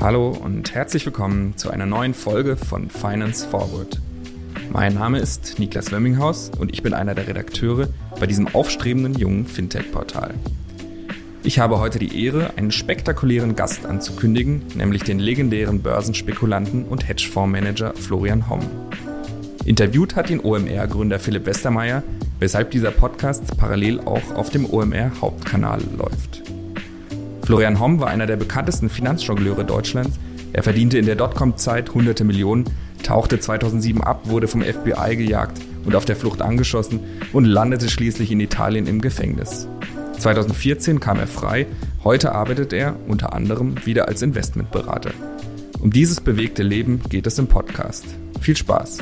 Hallo und herzlich willkommen zu einer neuen Folge von Finance Forward. Mein Name ist Niklas Wemminghaus und ich bin einer der Redakteure bei diesem aufstrebenden jungen Fintech-Portal. Ich habe heute die Ehre, einen spektakulären Gast anzukündigen, nämlich den legendären Börsenspekulanten und Hedgefondsmanager Florian Homm. Interviewt hat ihn OMR-Gründer Philipp Westermeier, weshalb dieser Podcast parallel auch auf dem OMR-Hauptkanal läuft. Florian Homm war einer der bekanntesten Finanzjongleure Deutschlands. Er verdiente in der Dotcom-Zeit hunderte Millionen, tauchte 2007 ab, wurde vom FBI gejagt und auf der Flucht angeschossen und landete schließlich in Italien im Gefängnis. 2014 kam er frei, heute arbeitet er unter anderem wieder als Investmentberater. Um dieses bewegte Leben geht es im Podcast. Viel Spaß!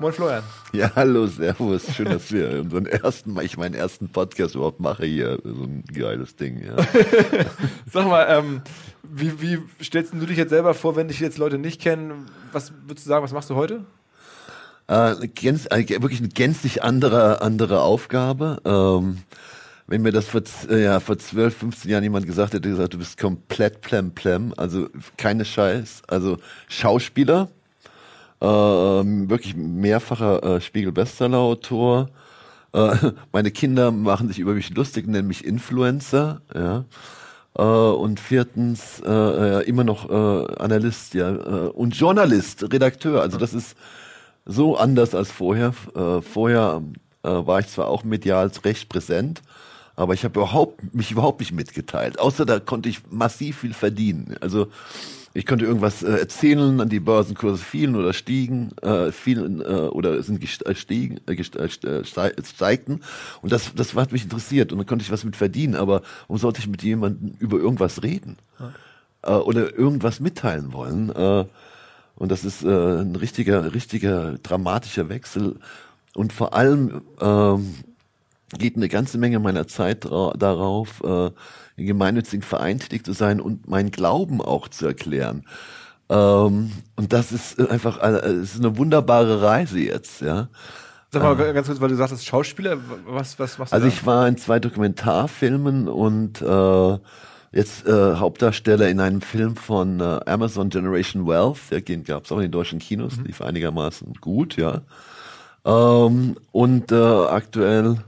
Moin Florian. Ja, hallo, servus. Schön, dass wir unseren ersten, ich meinen ersten Podcast überhaupt mache hier. So ein geiles Ding, ja. Sag mal, ähm, wie, wie stellst du dich jetzt selber vor, wenn dich jetzt Leute nicht kennen? Was würdest du sagen, was machst du heute? Äh, gänz, äh, wirklich eine gänzlich andere, andere Aufgabe. Ähm, wenn mir das vor, ja, vor 12, 15 Jahren jemand gesagt hätte, gesagt, du bist komplett plem plem, also keine Scheiß, also Schauspieler, äh, wirklich mehrfacher äh, Spiegel-Bestseller-Autor. Äh, meine Kinder machen sich über mich lustig, nennen mich Influencer. Ja. Äh, und viertens äh, immer noch äh, Analyst, ja, äh, und Journalist, Redakteur. Also das ist so anders als vorher. Äh, vorher äh, war ich zwar auch medial recht präsent, aber ich habe überhaupt mich überhaupt nicht mitgeteilt. Außer da konnte ich massiv viel verdienen. Also ich konnte irgendwas äh, erzählen, an die Börsenkurse fielen oder stiegen, äh, fielen äh, oder sind gestiegen, äh, äh, äh steigten. Und das, das hat mich interessiert und dann konnte ich was mit verdienen. Aber warum sollte ich mit jemandem über irgendwas reden? Äh, oder irgendwas mitteilen wollen? Äh, und das ist äh, ein richtiger, richtiger dramatischer Wechsel. Und vor allem ähm, geht eine ganze Menge meiner Zeit darauf, äh, in gemeinnützigen Verein tätig zu sein und meinen Glauben auch zu erklären. Ähm, und das ist einfach, äh, es ist eine wunderbare Reise jetzt, ja. Sag mal ähm, ganz kurz, weil du sagst, Schauspieler, was, was machst du Also da? ich war in zwei Dokumentarfilmen und äh, jetzt äh, Hauptdarsteller in einem Film von äh, Amazon Generation Wealth, der gab es auch in den deutschen Kinos, mhm. lief einigermaßen gut, ja. Ähm, und äh, aktuell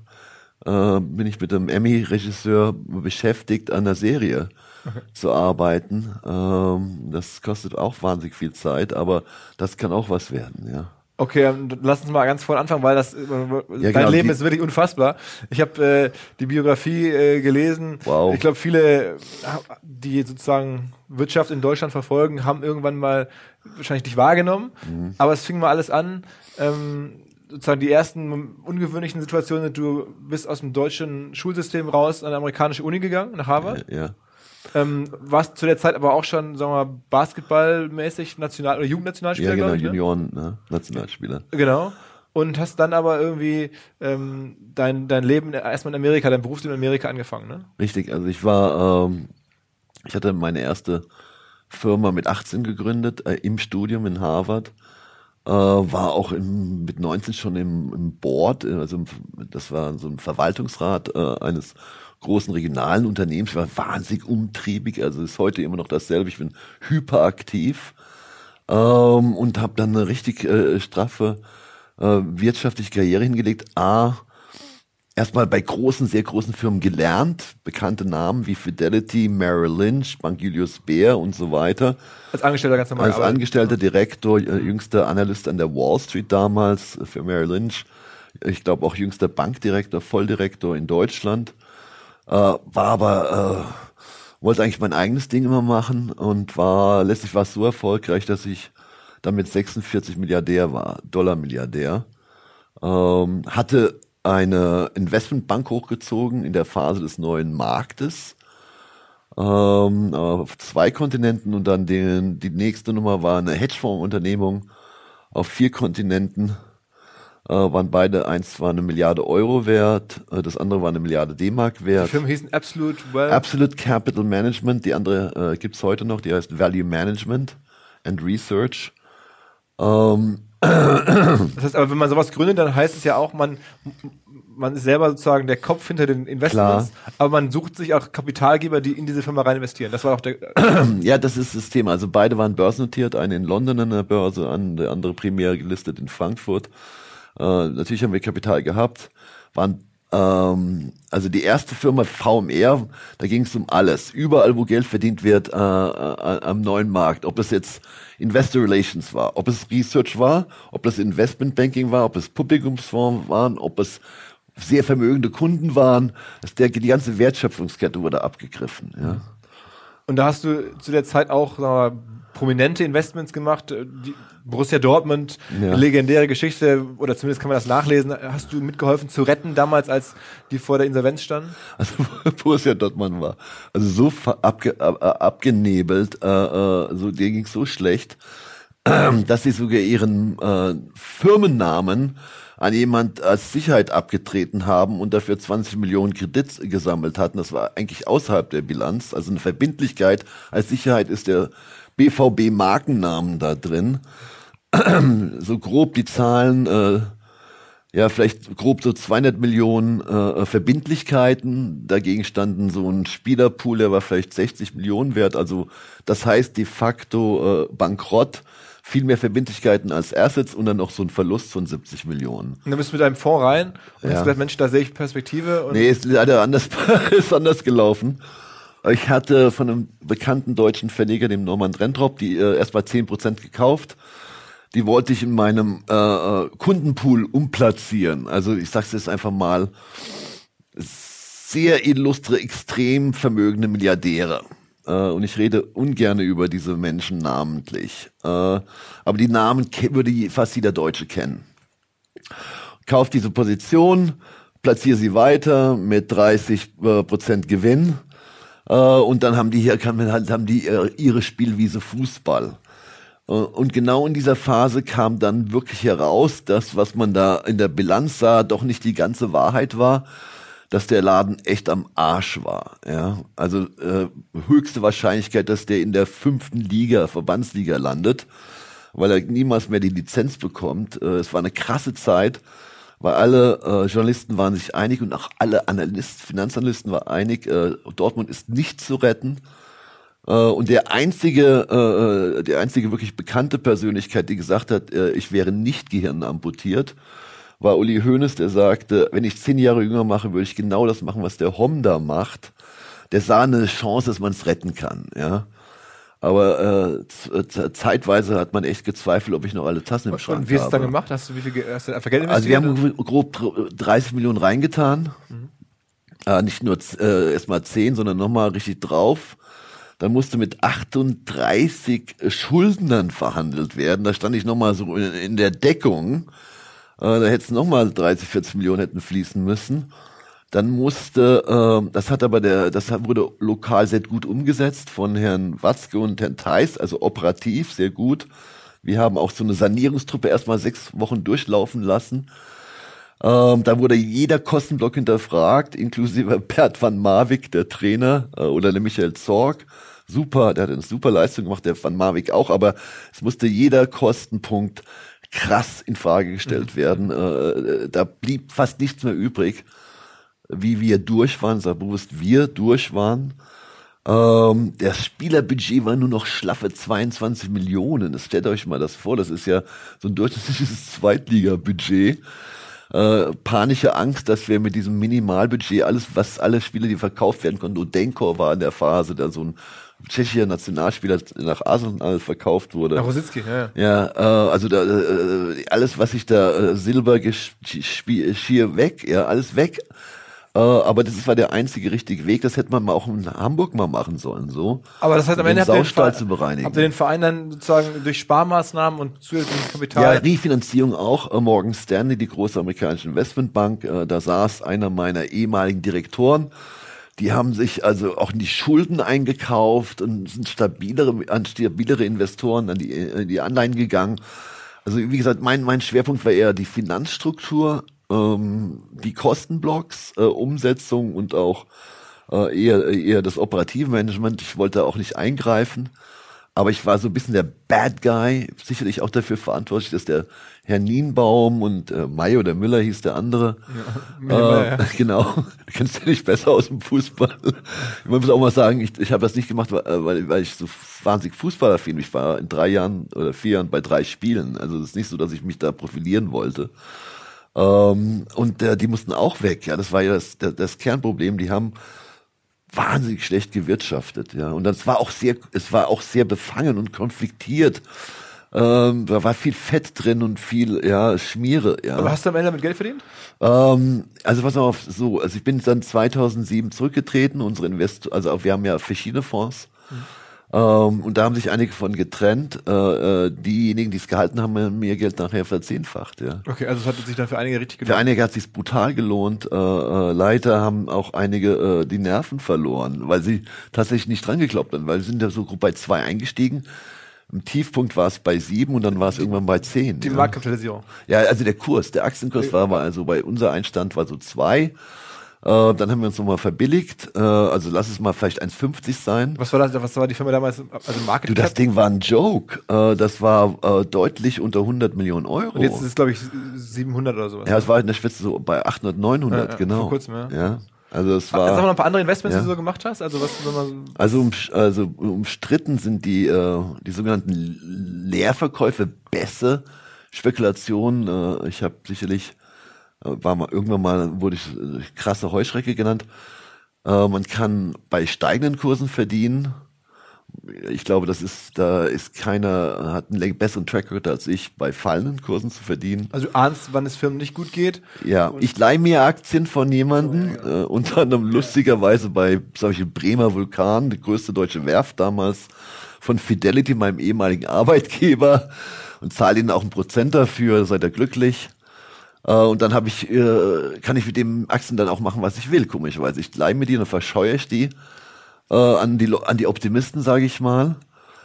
äh, bin ich mit einem Emmy-Regisseur beschäftigt, an der Serie okay. zu arbeiten. Ähm, das kostet auch wahnsinnig viel Zeit, aber das kann auch was werden, ja. Okay, lass uns mal ganz vorne anfangen, weil das äh, ja, dein genau, Leben ist wirklich unfassbar. Ich habe äh, die Biografie äh, gelesen. Wow. Ich glaube, viele, die sozusagen Wirtschaft in Deutschland verfolgen, haben irgendwann mal wahrscheinlich dich wahrgenommen. Mhm. Aber es fing mal alles an. Ähm, sozusagen die ersten ungewöhnlichen Situationen, du bist aus dem deutschen Schulsystem raus an eine amerikanische Uni gegangen, nach Harvard. Ja. ja. Ähm, warst zu der Zeit aber auch schon, sagen wir mal, basketballmäßig National- oder Jugendnationalspieler, ja, genau, ich, ne? Junioren, ne? Nationalspieler. Genau. Und hast dann aber irgendwie ähm, dein, dein Leben erstmal in Amerika, dein Berufsleben in Amerika angefangen, ne? Richtig, also ich war, ähm, ich hatte meine erste Firma mit 18 gegründet, äh, im Studium in Harvard äh, war auch im, mit 19 schon im, im Board, also das war so ein Verwaltungsrat äh, eines großen regionalen Unternehmens. Ich war wahnsinnig umtriebig, also ist heute immer noch dasselbe. Ich bin hyperaktiv ähm, und habe dann eine richtig äh, straffe äh, wirtschaftliche Karriere hingelegt. A, erstmal bei großen, sehr großen Firmen gelernt, bekannte Namen wie Fidelity, Merrill Lynch, Bank Julius Baer und so weiter. Als Angestellter ganz normal. Als Arbeit. Angestellter Direktor, äh, jüngster Analyst an der Wall Street damals für Merrill Lynch. Ich glaube auch jüngster Bankdirektor, Volldirektor in Deutschland. Äh, war aber, äh, wollte eigentlich mein eigenes Ding immer machen und war, letztlich war es so erfolgreich, dass ich damit 46 Milliardär war, Dollar Milliardär. Ähm, hatte eine Investmentbank hochgezogen in der Phase des neuen Marktes ähm, auf zwei Kontinenten und dann den, die nächste Nummer war eine Hedgefondsunternehmung auf vier Kontinenten. Äh, waren beide, eins war eine Milliarde Euro wert, äh, das andere war eine Milliarde D-Mark wert. Die Firmen hießen Absolute Wealth. Absolute Capital Management, die andere äh, gibt's heute noch, die heißt Value Management and Research. Ähm, das heißt, aber wenn man sowas gründet, dann heißt es ja auch, man, man ist selber sozusagen der Kopf hinter den Investments, Klar. aber man sucht sich auch Kapitalgeber, die in diese Firma rein investieren. Das war auch der. ja, das ist das Thema. Also beide waren börsennotiert, eine in London an der Börse, der andere primär gelistet in Frankfurt. Äh, natürlich haben wir Kapital gehabt, waren ähm, also die erste Firma VMR, da ging es um alles. Überall, wo Geld verdient wird äh, äh, am neuen Markt. Ob das jetzt Investor Relations war, ob es Research war, ob das Investment Banking war, ob es Publikumsfonds waren, ob es sehr vermögende Kunden waren. Das, der, die ganze Wertschöpfungskette wurde abgegriffen. Ja. Und da hast du zu der Zeit auch mal, prominente Investments gemacht. Äh, die Borussia Dortmund, ja. legendäre Geschichte, oder zumindest kann man das nachlesen. Hast du mitgeholfen zu retten damals, als die vor der Insolvenz standen? Also Borussia Dortmund war also so abge, ab, abgenebelt, äh, äh, so denen ging so schlecht, äh, dass sie sogar ihren äh, Firmennamen an jemand als Sicherheit abgetreten haben und dafür 20 Millionen Kredit gesammelt hatten. Das war eigentlich außerhalb der Bilanz. Also eine Verbindlichkeit als Sicherheit ist der BVB-Markennamen da drin. so grob die Zahlen, äh, ja, vielleicht grob so 200 Millionen äh, Verbindlichkeiten. Dagegen standen so ein Spielerpool, der war vielleicht 60 Millionen wert. Also das heißt de facto äh, Bankrott viel mehr Verbindlichkeiten als Assets und dann noch so ein Verlust von 70 Millionen. Und dann bist du mit einem Fonds rein und ja. hast gesagt, Mensch, da sehe ich Perspektive. Und nee, ist leider anders, ist anders gelaufen. Ich hatte von einem bekannten deutschen Verleger, dem Norman Rentrop, die äh, erst mal 10% gekauft. Die wollte ich in meinem äh, äh, Kundenpool umplatzieren. Also ich sag's jetzt einfach mal, sehr illustre, extrem vermögende Milliardäre. Äh, und ich rede ungern über diese Menschen namentlich. Äh, aber die Namen würde fast jeder Deutsche kennen. Kauft diese Position, platziere sie weiter mit 30 äh, Prozent Gewinn. Äh, und dann haben die hier, halt, haben die äh, ihre Spielwiese Fußball. Äh, und genau in dieser Phase kam dann wirklich heraus, dass was man da in der Bilanz sah, doch nicht die ganze Wahrheit war dass der Laden echt am Arsch war. Ja, also äh, höchste Wahrscheinlichkeit, dass der in der fünften Liga, Verbandsliga landet, weil er niemals mehr die Lizenz bekommt. Äh, es war eine krasse Zeit, weil alle äh, Journalisten waren sich einig und auch alle Analysten, Finanzanalysten waren einig, äh, Dortmund ist nicht zu retten. Äh, und der einzige, äh, äh, der einzige wirklich bekannte Persönlichkeit, die gesagt hat, äh, ich wäre nicht Gehirn amputiert, war Uli Hoeneß, der sagte, wenn ich zehn Jahre jünger mache, würde ich genau das machen, was der Homda macht. Der sah eine Chance, dass man es retten kann, ja. Aber äh, zeitweise hat man echt gezweifelt, ob ich noch alle Tassen im Schrank habe. Und wie hast du es dann gemacht? Hast du wie viel hast du einfach Geld investiert? Also wir haben grob 30 Millionen reingetan. Mhm. Äh, nicht nur äh, erstmal 10, sondern nochmal richtig drauf. Dann musste mit 38 Schuldnern verhandelt werden. Da stand ich nochmal so in, in der Deckung. Äh, da hätte es nochmal 30, 40 Millionen hätten fließen müssen. Dann musste, äh, das hat aber der, das wurde lokal sehr gut umgesetzt von Herrn Watzke und Herrn Theis, also operativ sehr gut. Wir haben auch so eine Sanierungstruppe erstmal sechs Wochen durchlaufen lassen. Ähm, da wurde jeder Kostenblock hinterfragt, inklusive Bert van Marwijk, der Trainer, äh, oder der Michael Zorg. Super, der hat eine super Leistung gemacht, der van Marwijk auch, aber es musste jeder Kostenpunkt krass in Frage gestellt mhm. werden. Äh, da blieb fast nichts mehr übrig, wie wir durch waren, sag bewusst, wir durch waren. Ähm, das Spielerbudget war nur noch schlaffe 22 Millionen. Das stellt euch mal das vor, das ist ja so ein durchschnittliches Zweitliga-Budget. Äh, panische Angst, dass wir mit diesem Minimalbudget alles, was alle Spiele, die verkauft werden konnten, Odenkor war in der Phase, der so ein tschechischer Nationalspieler nach Arsenal verkauft wurde. Nach Rositzky, ja. Ja, äh, also da, äh, alles, was ich da äh, Silber schier weg, ja, alles weg. Äh, aber das war der einzige richtige Weg. Das hätte man mal auch in Hamburg mal machen sollen, so. Aber das heißt, am Ende habt ihr, Verein, zu bereinigen. habt ihr den Verein dann sozusagen durch Sparmaßnahmen und zusätzliches Kapital? Ja, Refinanzierung auch. Äh, Morgan Stanley, die große amerikanische Investmentbank, äh, da saß einer meiner ehemaligen Direktoren die haben sich also auch in die Schulden eingekauft und sind stabilere, an stabilere Investoren an die, an die Anleihen gegangen. Also wie gesagt, mein, mein Schwerpunkt war eher die Finanzstruktur, ähm, die Kostenblocks, äh, Umsetzung und auch äh, eher, eher das operative Management. Ich wollte auch nicht eingreifen. Aber ich war so ein bisschen der Bad Guy, sicherlich auch dafür verantwortlich, dass der Herr Nienbaum und äh, May oder Müller hieß der andere. Ja, äh, ja. Genau, du kennst ja nicht besser aus dem Fußball. Ich muss auch mal sagen, ich, ich habe das nicht gemacht, weil, weil ich so wahnsinnig Fußballaffin bin. Ich war in drei Jahren oder vier Jahren bei drei Spielen. Also es ist nicht so, dass ich mich da profilieren wollte. Ähm, und äh, die mussten auch weg. Ja, das war ja das, das, Kernproblem. Die haben wahnsinnig schlecht gewirtschaftet, ja. Und das war auch sehr, es war auch sehr befangen und konfliktiert. Ähm, da war viel Fett drin und viel, ja, Schmiere, ja. Aber hast du am Ende damit Geld verdient? Ähm, also pass auf, so, also ich bin dann 2007 zurückgetreten, unsere Invest, also wir haben ja verschiedene Fonds. Mhm. Ähm, und da haben sich einige von getrennt. Äh, äh, diejenigen, die es gehalten haben, haben ihr Geld nachher verzehnfacht. Ja. Okay, also es hat sich dann für einige richtig gelohnt. Für einige hat es sich brutal gelohnt. Äh, äh, leider haben auch einige äh, die Nerven verloren, weil sie tatsächlich nicht dran geglaubt haben, weil sie sind ja so bei zwei eingestiegen. Im Tiefpunkt war es bei sieben und dann war es irgendwann bei zehn. Die ja. Marktkapitalisierung. Ja, also der Kurs, der Aktienkurs war mal, also bei unser Einstand war so zwei äh, dann haben wir uns nochmal verbilligt. Äh, also lass es mal vielleicht 1,50 sein. Was war das? Was war die Firma damals? Also Market Du, das Ding war ein Joke. Äh, das war äh, deutlich unter 100 Millionen Euro. Und jetzt ist es, glaube ich, 700 oder sowas. Ja, es war in der Spitze so bei 800, 900, ja, ja, genau. Vor kurzem, ja. ja. Also es war. Jetzt noch ein paar andere Investments, ja. die du so gemacht hast. Also was? Wenn man also um, also umstritten sind die äh, die sogenannten Leerverkäufe, Bässe, Spekulationen. Äh, ich habe sicherlich war mal irgendwann mal, wurde ich äh, krasse Heuschrecke genannt. Äh, man kann bei steigenden Kursen verdienen. Ich glaube, das ist, da ist keiner, hat einen besseren Track Record als ich, bei fallenden Kursen zu verdienen. Also du ahnst, wann es Firmen nicht gut geht? Ja, ich leihe mir Aktien von jemandem, oh, ja. äh, unter anderem lustigerweise bei, sag ich, Bremer Vulkan, die größte deutsche Werft damals, von Fidelity, meinem ehemaligen Arbeitgeber, und zahle ihnen auch einen Prozent dafür, seid ihr glücklich. Äh, und dann habe ich, äh, kann ich mit dem Aktien dann auch machen, was ich will, komischerweise. Ich leih mir die und verscheue ich die äh, an die an die Optimisten, sage ich mal.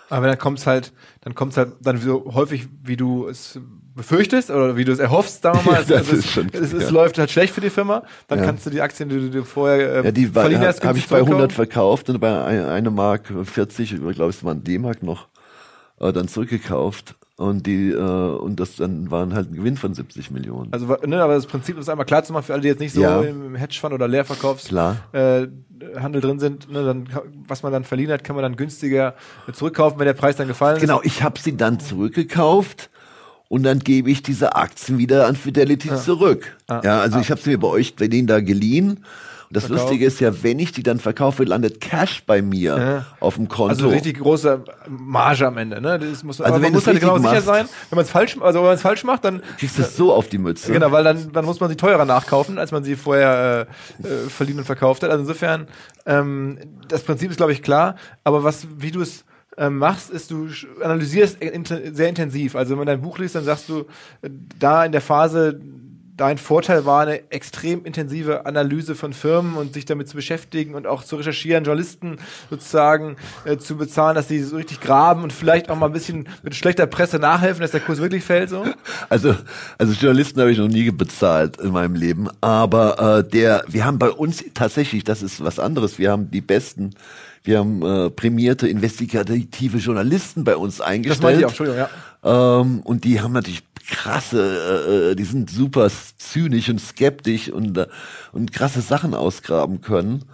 Aber dann kommt's halt, dann kommt's halt dann so häufig, wie du es befürchtest oder wie du es erhoffst, sagen wir mal. ja, das also ist es, schon, es, es ja. läuft halt schlecht für die Firma. Dann ja. kannst du die Aktien, die du vorher äh, ja, die verliehen hast, habe ich bei 100 verkauft und bei einer Mark 40, ich glaube, es waren D-Mark noch, äh, dann zurückgekauft. Und die äh, und das dann waren halt ein Gewinn von 70 Millionen. Also ne, aber das Prinzip ist einmal klar zu machen für alle, die jetzt nicht so ja. im Hedgefonds oder Leerverkaufs klar. Äh, Handel drin sind, ne, dann was man dann verliehen hat, kann man dann günstiger zurückkaufen, wenn der Preis dann gefallen genau, ist. Genau, ich habe sie dann zurückgekauft und dann gebe ich diese Aktien wieder an Fidelity ja. zurück. Ah. Ja, also ah. ich habe sie mir bei euch, bei denen da geliehen das Verkauf. Lustige ist ja, wenn ich die dann verkaufe, landet Cash bei mir ja. auf dem Konto. Also richtig große Marge am Ende, ne? Das muss, also wenn man muss halt genau sicher sein, wenn man es falsch, also wenn man es falsch macht, dann kriegst du es so auf die Mütze. Genau, weil dann, dann muss man sie teurer nachkaufen, als man sie vorher äh, äh, verliehen und verkauft hat. Also insofern, ähm, das Prinzip ist glaube ich klar, aber was, wie du es ähm, machst, ist, du analysierst sehr intensiv. Also wenn man dein Buch liest, dann sagst du, äh, da in der Phase dein Vorteil war eine extrem intensive Analyse von Firmen und sich damit zu beschäftigen und auch zu recherchieren, Journalisten sozusagen äh, zu bezahlen, dass sie so richtig graben und vielleicht auch mal ein bisschen mit schlechter Presse nachhelfen, dass der Kurs wirklich fällt so? Also, also Journalisten habe ich noch nie bezahlt in meinem Leben, aber äh, der, wir haben bei uns tatsächlich, das ist was anderes, wir haben die besten wir haben äh, prämierte investigative Journalisten bei uns eingestellt. Das meinte ich auch, Entschuldigung, ja. Ähm, und die haben natürlich krasse, äh, äh, die sind super zynisch und skeptisch und, äh, und krasse Sachen ausgraben können.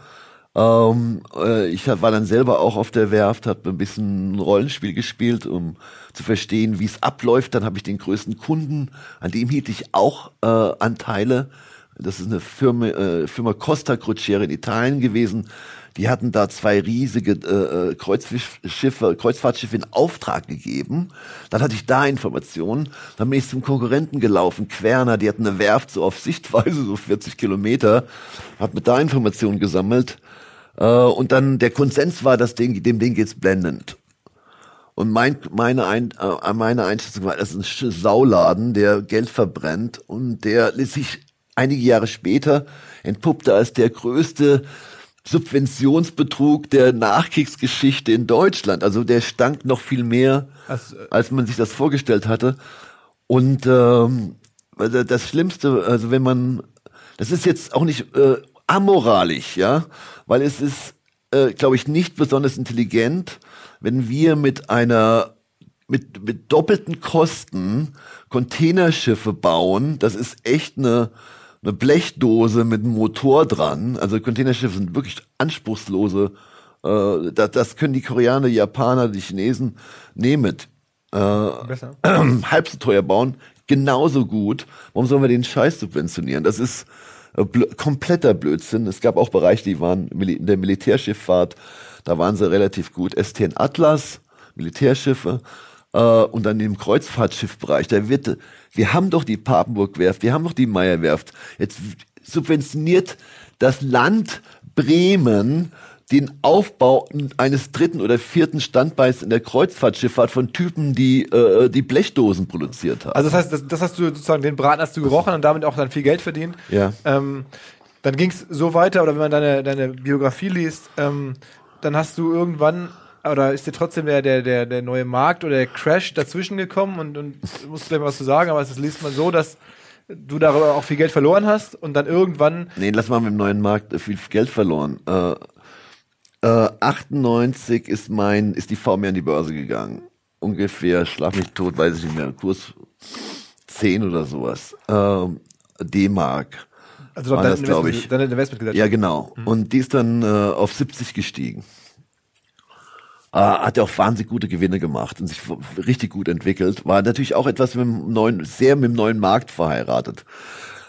Ähm, äh, ich war dann selber auch auf der Werft, habe ein bisschen ein Rollenspiel gespielt, um zu verstehen, wie es abläuft. Dann habe ich den größten Kunden, an dem hielt ich auch äh, Anteile. Das ist eine Firma, äh, Firma Costa Crociere in Italien gewesen. Die hatten da zwei riesige äh, äh Kreuzschiffe, Kreuzfahrtschiffe in Auftrag gegeben. Dann hatte ich da Informationen. Dann bin ich zum Konkurrenten gelaufen, Querner, die hatten eine Werft so auf Sichtweise, so 40 Kilometer. Hat mit da Informationen gesammelt. Äh, und dann der Konsens war, das Ding, dem Ding geht's blendend. Und mein, meine, Ein, äh, meine Einschätzung war, das ist ein Sauladen, der Geld verbrennt und der sich einige Jahre später entpuppte als der größte Subventionsbetrug der Nachkriegsgeschichte in Deutschland. Also der stank noch viel mehr, als, äh, als man sich das vorgestellt hatte. Und ähm, also das Schlimmste, also wenn man, das ist jetzt auch nicht äh, amoralisch, ja, weil es ist, äh, glaube ich, nicht besonders intelligent, wenn wir mit einer mit, mit doppelten Kosten Containerschiffe bauen, das ist echt eine, eine Blechdose mit einem Motor dran. Also Containerschiffe sind wirklich anspruchslose. Äh, das, das können die Koreaner, die Japaner, die Chinesen nehmen. Äh, halb so teuer bauen, genauso gut. Warum sollen wir den Scheiß subventionieren? Das ist äh, kompletter Blödsinn. Es gab auch Bereiche, die waren in der Militärschifffahrt, da waren sie relativ gut. STN Atlas, Militärschiffe, äh, und dann im Kreuzfahrtschiffbereich, da wird, wir haben doch die Papenburg-Werft, wir haben doch die Meyer-Werft. Jetzt subventioniert das Land Bremen den Aufbau eines dritten oder vierten Standbeins in der Kreuzfahrtschifffahrt von Typen, die äh, die Blechdosen produziert haben. Also das heißt, das, das, hast du sozusagen, den Braten hast du gerochen und damit auch dann viel Geld verdient. Ja. Ähm, dann ging es so weiter, oder wenn man deine, deine Biografie liest, ähm, dann hast du irgendwann, oder ist dir trotzdem der, der, der, der neue Markt oder der Crash dazwischen gekommen und, und musst vielleicht mal was zu sagen, aber das liest man so, dass du darüber auch viel Geld verloren hast und dann irgendwann. Nee, lass mal mit dem neuen Markt viel Geld verloren. Äh, äh, 98 ist mein, ist die VW an die Börse gegangen. Ungefähr, schlaf mich tot, weiß ich nicht mehr, Kurs 10 oder sowas. Ähm, D-Mark. Also war das, glaube ich. Deine Investmentgesellschaft. Ja, genau. Mhm. Und die ist dann äh, auf 70 gestiegen. Äh, hat ja auch wahnsinnig gute Gewinne gemacht und sich richtig gut entwickelt. War natürlich auch etwas mit dem neuen, sehr mit dem neuen Markt verheiratet.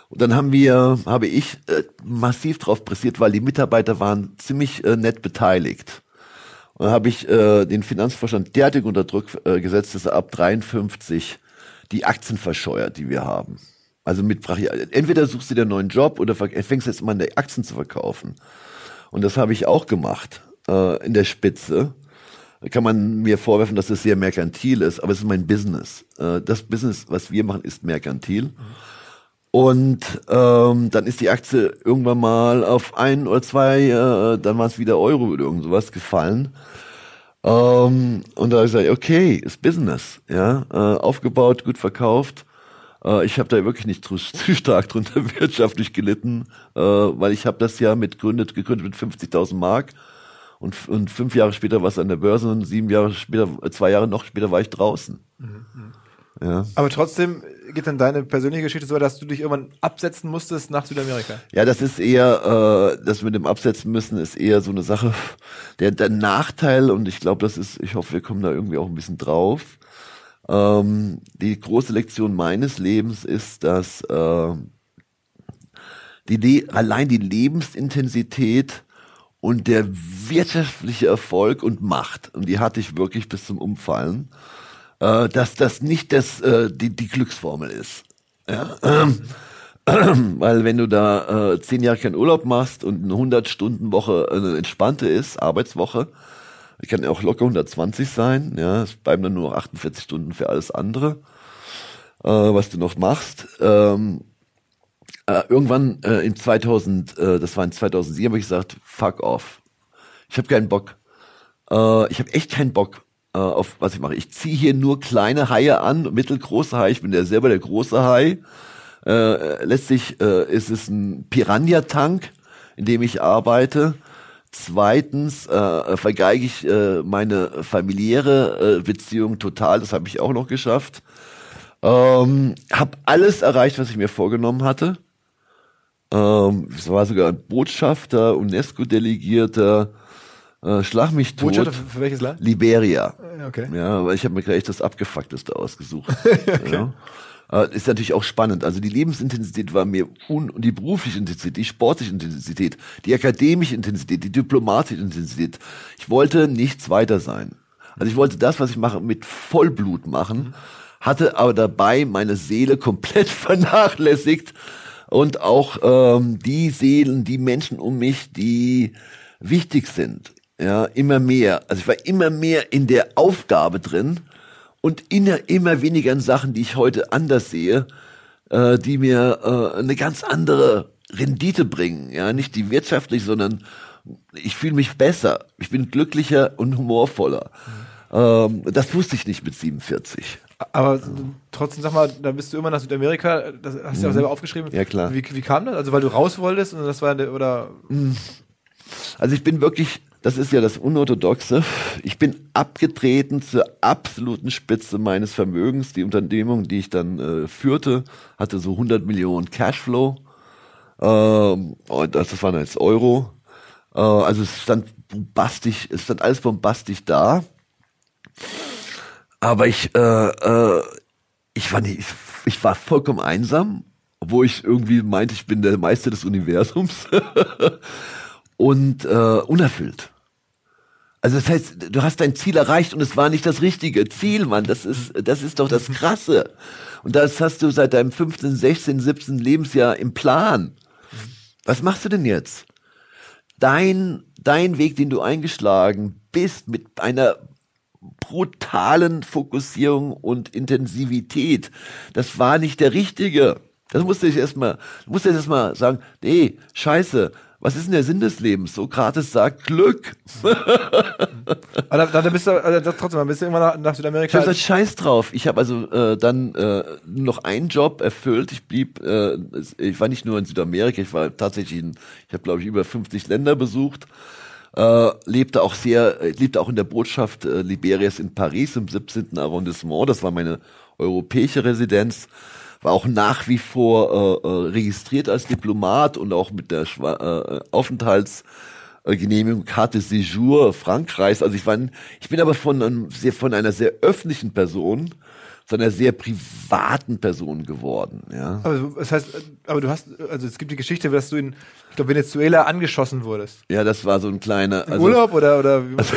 Und dann haben wir, habe ich äh, massiv drauf pressiert, weil die Mitarbeiter waren ziemlich äh, nett beteiligt. Und dann habe ich äh, den Finanzvorstand derartig unter Druck äh, gesetzt, dass er ab 53 die Aktien verscheuert, die wir haben. Also mit entweder suchst du dir einen neuen Job oder fängst jetzt mal an, die Aktien zu verkaufen. Und das habe ich auch gemacht äh, in der Spitze. Kann man mir vorwerfen, dass das sehr merkantil ist, aber es ist mein Business. Äh, das Business, was wir machen, ist merkantil. Und ähm, dann ist die Aktie irgendwann mal auf ein oder zwei, äh, dann war es wieder Euro oder irgend sowas gefallen. Ähm, und da habe ich gesagt, okay, ist Business, ja, äh, aufgebaut, gut verkauft. Äh, ich habe da wirklich nicht zu, zu stark drunter wirtschaftlich gelitten, äh, weil ich habe das ja mit gegründet, gegründet mit 50.000 Mark und, und fünf Jahre später war es an der Börse und sieben Jahre später, zwei Jahre noch später war ich draußen. Mhm. Ja. Aber trotzdem geht dann deine persönliche Geschichte so, dass du dich irgendwann absetzen musstest nach Südamerika. Ja, das ist eher, äh, das mit dem Absetzen müssen ist eher so eine Sache. Der, der Nachteil, und ich glaube, das ist, ich hoffe, wir kommen da irgendwie auch ein bisschen drauf. Ähm, die große Lektion meines Lebens ist, dass äh, die Le allein die Lebensintensität und der wirtschaftliche Erfolg und Macht, und die hatte ich wirklich bis zum Umfallen, äh, dass das nicht das, äh, die, die Glücksformel ist. Ja? Ähm, weil wenn du da äh, zehn Jahre keinen Urlaub machst und eine 100-Stunden-Woche eine entspannte ist, Arbeitswoche, kann ja auch locker 120 sein, ja, es bleiben dann nur noch 48 Stunden für alles andere, äh, was du noch machst. Ähm, äh, irgendwann äh, in 2000, äh, das war in 2007, habe ich gesagt, fuck off. Ich habe keinen Bock. Äh, ich habe echt keinen Bock äh, auf was ich mache. Ich ziehe hier nur kleine Haie an, mittelgroße Haie. Ich bin ja selber der große Hai. Äh, letztlich äh, ist es ein Piranha-Tank, in dem ich arbeite. Zweitens äh, vergeige ich äh, meine familiäre äh, Beziehung total. Das habe ich auch noch geschafft. Ähm, habe alles erreicht, was ich mir vorgenommen hatte. Ähm, es war sogar ein Botschafter, UNESCO-Delegierter, äh, schlag mich tot. Botschafter für, für welches Land? Liberia. Äh, okay. Ja, weil ich habe mir gleich das Abgefuckteste ausgesucht. okay. ja. Äh, ist natürlich auch spannend. Also die Lebensintensität war mir un und die berufliche Intensität, die sportliche Intensität, die akademische Intensität, die diplomatische Intensität. Ich wollte nichts weiter sein. Also ich wollte das, was ich mache, mit Vollblut machen, hatte aber dabei meine Seele komplett vernachlässigt und auch ähm, die Seelen, die Menschen um mich, die wichtig sind ja, immer mehr. Also ich war immer mehr in der Aufgabe drin und in, immer weniger in Sachen, die ich heute anders sehe, äh, die mir äh, eine ganz andere Rendite bringen. Ja, nicht die wirtschaftlich, sondern ich fühle mich besser. Ich bin glücklicher und humorvoller. Mhm. Ähm, das wusste ich nicht mit 47. Aber trotzdem, sag mal, da bist du immer nach Südamerika, das hast du ja auch mhm. selber aufgeschrieben. Ja, klar. Wie, wie kam das? Also, weil du raus wolltest und das war, oder? Mhm. Also, ich bin wirklich das ist ja das Unorthodoxe. Ich bin abgetreten zur absoluten Spitze meines Vermögens. Die Unternehmung, die ich dann äh, führte, hatte so 100 Millionen Cashflow. Ähm, und das waren jetzt Euro. Äh, also es stand bombastisch, es stand alles bombastisch da. Aber ich, äh, äh, ich war nicht, ich, ich war vollkommen einsam, obwohl ich irgendwie meinte, ich bin der Meister des Universums und äh, unerfüllt. Also das heißt, du hast dein Ziel erreicht und es war nicht das richtige Ziel, Mann. Das ist, das ist doch das Krasse. Und das hast du seit deinem 15., 16., 17. Lebensjahr im Plan. Was machst du denn jetzt? Dein, dein Weg, den du eingeschlagen bist, mit einer brutalen Fokussierung und Intensivität, das war nicht der richtige. Das musste ich erstmal, musste ich erstmal sagen, nee, scheiße, was ist denn der Sinn des Lebens? Sokrates sagt Glück. Aber da, da bist du also trotzdem, bist du irgendwann nach, nach Südamerika. Ich hab Scheiß drauf. Ich habe also äh, dann äh, noch einen Job erfüllt. Ich blieb, äh, ich war nicht nur in Südamerika, ich war tatsächlich in, ich habe glaube ich über 50 Länder besucht. Äh, lebte auch sehr, lebte auch in der Botschaft äh, Liberias in Paris im 17. Arrondissement. Das war meine europäische Residenz war auch nach wie vor äh, äh, registriert als Diplomat und auch mit der Schwa äh, Aufenthaltsgenehmigung Carte Séjour Frankreichs. Also ich war, ich bin aber von einem sehr, von einer sehr öffentlichen Person zu einer sehr privaten Person geworden. Ja. Aber das heißt, aber du hast, also es gibt die Geschichte, dass du in, ich glaube, Venezuela angeschossen wurdest. Ja, das war so ein kleiner also, Urlaub oder oder. Also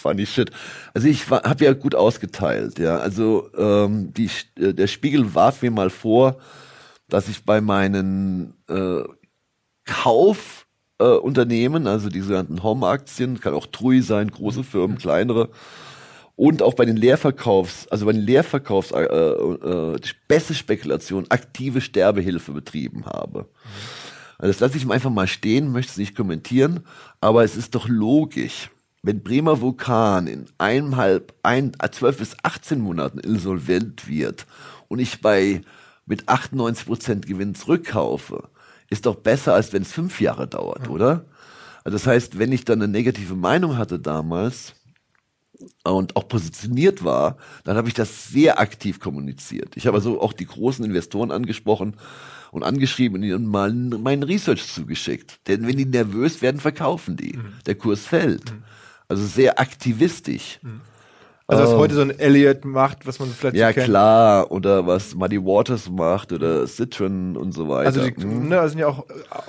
funny shit. Also ich habe ja gut ausgeteilt. Ja, also ähm, die, äh, der Spiegel warf mir mal vor, dass ich bei meinen äh, Kaufunternehmen, äh, also die sogenannten Home-Aktien, kann auch Trui sein, große Firmen, kleinere und auch bei den Leerverkaufs, also bei den Leerverkaufs, äh, äh, beste Spekulation, aktive Sterbehilfe betrieben habe. Also das lasse ich einfach mal stehen, möchte es nicht kommentieren, aber es ist doch logisch, wenn Bremer Vulkan in eineinhalb, ein, zwölf bis 18 Monaten insolvent wird und ich bei mit 98 Prozent Gewinn zurückkaufe, ist doch besser, als wenn es fünf Jahre dauert, oder? Also das heißt, wenn ich dann eine negative Meinung hatte damals, und auch positioniert war, dann habe ich das sehr aktiv kommuniziert. Ich habe also auch die großen Investoren angesprochen und angeschrieben und ihnen mal meinen Research zugeschickt. Denn wenn die nervös werden, verkaufen die. Mhm. Der Kurs fällt. Mhm. Also sehr aktivistisch. Mhm. Also was ähm, heute so ein Elliot macht, was man vielleicht Ja so klar, oder was Muddy Waters macht oder Citron und so weiter. Also die mhm. ne, also sind ja auch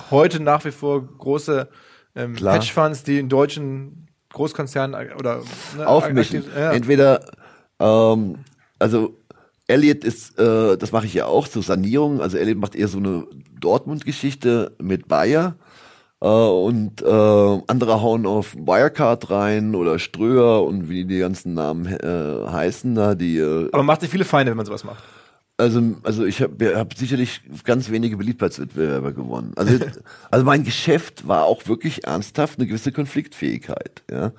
heute nach wie vor große ähm, Hedgefonds, die in deutschen Großkonzern äh, oder ne, aufmischen. Ja. Entweder, ähm, also Elliot ist, äh, das mache ich ja auch, so Sanierung. Also Elliot macht eher so eine Dortmund-Geschichte mit Bayer. Äh, und äh, andere hauen auf Wirecard rein oder Ströer und wie die ganzen Namen äh, heißen da, die. Äh, Aber man macht sich viele Feinde, wenn man sowas macht also, also ich habe hab sicherlich ganz wenige Beliebtheitswettbewerber gewonnen. Also, also mein Geschäft war auch wirklich ernsthaft eine gewisse Konfliktfähigkeit. Ja.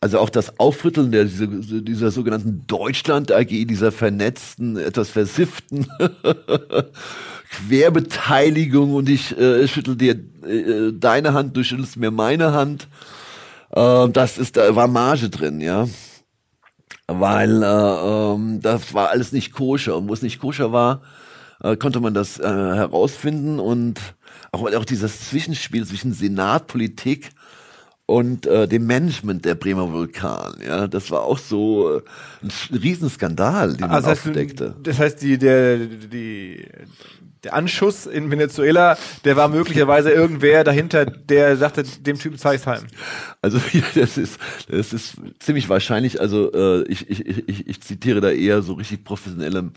Also auch das Aufrütteln der, dieser, dieser sogenannten Deutschland AG, dieser vernetzten, etwas versifften Querbeteiligung und ich äh, schüttel dir äh, deine Hand, du schüttelst mir meine Hand. Äh, das ist, da war Marge drin, ja weil äh, ähm, das war alles nicht koscher. Und wo es nicht koscher war, äh, konnte man das äh, herausfinden und auch, auch dieses Zwischenspiel zwischen Senat, Politik und äh, dem Management der Bremer Vulkan. Ja, das war auch so äh, ein Riesenskandal, den also man aufdeckte. Das heißt, die, der, die, der Anschuss in Venezuela, der war möglicherweise irgendwer dahinter, der sagte, dem Typen zeig's heim. Also das ist, das ist ziemlich wahrscheinlich. Also äh, ich, ich, ich, ich zitiere da eher so richtig professionelle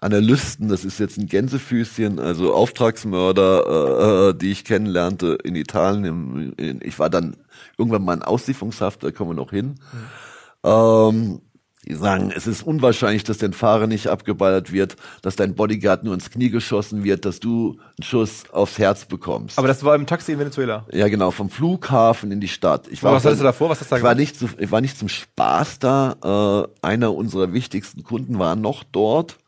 Analysten. Das ist jetzt ein Gänsefüßchen, also Auftragsmörder, äh, die ich kennenlernte in Italien. Im, in, ich war dann irgendwann mal in Auslieferungshaft, da kommen wir noch hin. Ähm, die sagen, es ist unwahrscheinlich, dass dein Fahrer nicht abgeballert wird, dass dein Bodyguard nur ins Knie geschossen wird, dass du einen Schuss aufs Herz bekommst. Aber das war im Taxi in Venezuela. Ja, genau, vom Flughafen in die Stadt. Ich war was hattest du davor? Was hast du da ich war nicht zu, ich war nicht zum Spaß da. Äh, einer unserer wichtigsten Kunden war noch dort.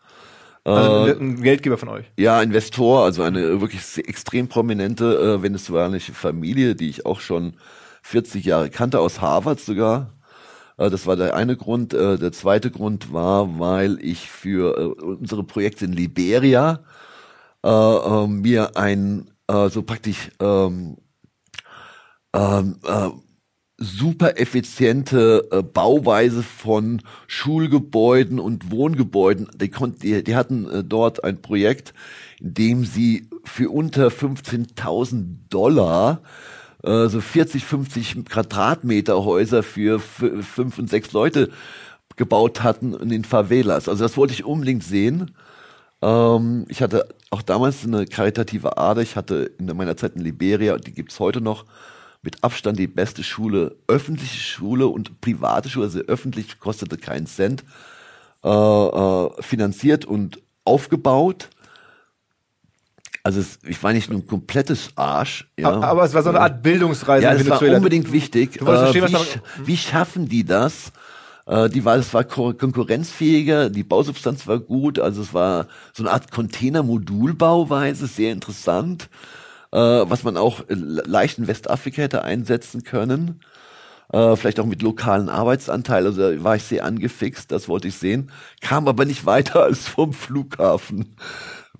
Also äh, ein Geldgeber von euch? Ja, Investor, also eine wirklich extrem prominente äh, venezuelanische Familie, die ich auch schon 40 Jahre kannte, aus Harvard sogar. Äh, das war der eine Grund. Äh, der zweite Grund war, weil ich für äh, unsere Projekte in Liberia äh, mir ein so praktisch ähm, ähm, äh, super effiziente äh, Bauweise von Schulgebäuden und Wohngebäuden. Die, konnten, die, die hatten äh, dort ein Projekt, in dem sie für unter 15.000 Dollar äh, so 40, 50 Quadratmeter Häuser für fünf und sechs Leute gebaut hatten in den Favelas. Also das wollte ich unbedingt sehen. Ähm, ich hatte auch damals eine karitative Ader. Ich hatte in meiner Zeit in Liberia, die gibt's heute noch, mit Abstand die beste Schule, öffentliche Schule und private Schule, also öffentlich kostete keinen Cent, äh, äh, finanziert und aufgebaut. Also es, ich war nicht nur ein komplettes Arsch. Ja. Aber, es war so eine Art Bildungsreise. Ja, es war unbedingt wichtig. Du äh, wie, wie schaffen die das? Äh, die war, es war konkurrenzfähiger, die Bausubstanz war gut, also es war so eine Art Container-Modulbauweise, sehr interessant, äh, was man auch leicht in Westafrika hätte einsetzen können. Äh, vielleicht auch mit lokalen Arbeitsanteil. Also da war ich sehr angefixt, das wollte ich sehen. Kam aber nicht weiter als vom Flughafen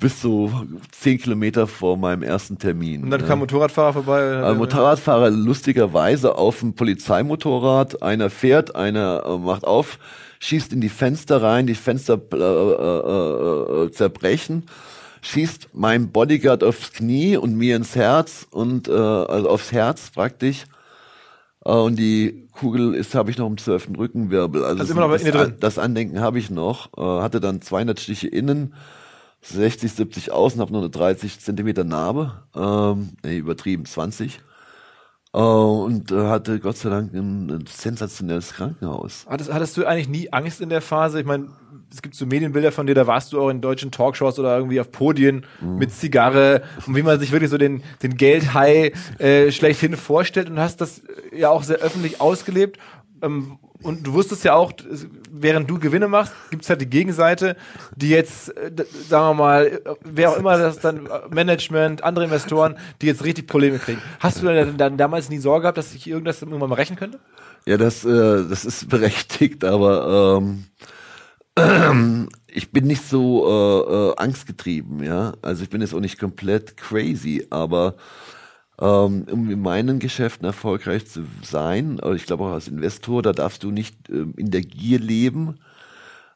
bis so zehn Kilometer vor meinem ersten Termin. Und dann kam Motorradfahrer vorbei. Äh, Motorradfahrer lustigerweise auf dem Polizeimotorrad. Einer fährt, einer äh, macht auf, schießt in die Fenster rein, die Fenster äh, äh, äh, zerbrechen, schießt meinem Bodyguard aufs Knie und mir ins Herz und äh, also aufs Herz praktisch. Und die Kugel ist, habe ich noch im zwölften Rückenwirbel. Also, also das, das Andenken habe ich noch. Hatte dann 200 Stiche innen, 60, 70 außen, habe nur eine 30 Zentimeter Narbe, ähm, nee, übertrieben, 20. Äh, und äh, hatte Gott sei Dank ein, ein sensationelles Krankenhaus. Hattest, hattest du eigentlich nie Angst in der Phase? Ich meine, es gibt so Medienbilder von dir, da warst du auch in deutschen Talkshows oder irgendwie auf Podien mhm. mit Zigarre und wie man sich wirklich so den, den Geldhai äh, schlechthin vorstellt und hast das ja auch sehr öffentlich ausgelebt. Ähm, und du wusstest ja auch, während du Gewinne machst, gibt es halt die Gegenseite, die jetzt, äh, sagen wir mal, wer auch immer das dann, äh, Management, andere Investoren, die jetzt richtig Probleme kriegen. Hast du dann, dann damals nie Sorge gehabt, dass sich irgendwas irgendwann mal rächen könnte? Ja, das, äh, das ist berechtigt, aber ähm, äh, ich bin nicht so äh, äh, angstgetrieben, ja. Also ich bin jetzt auch nicht komplett crazy, aber ähm, um in meinen Geschäften erfolgreich zu sein, ich glaube auch als Investor, da darfst du nicht ähm, in der Gier leben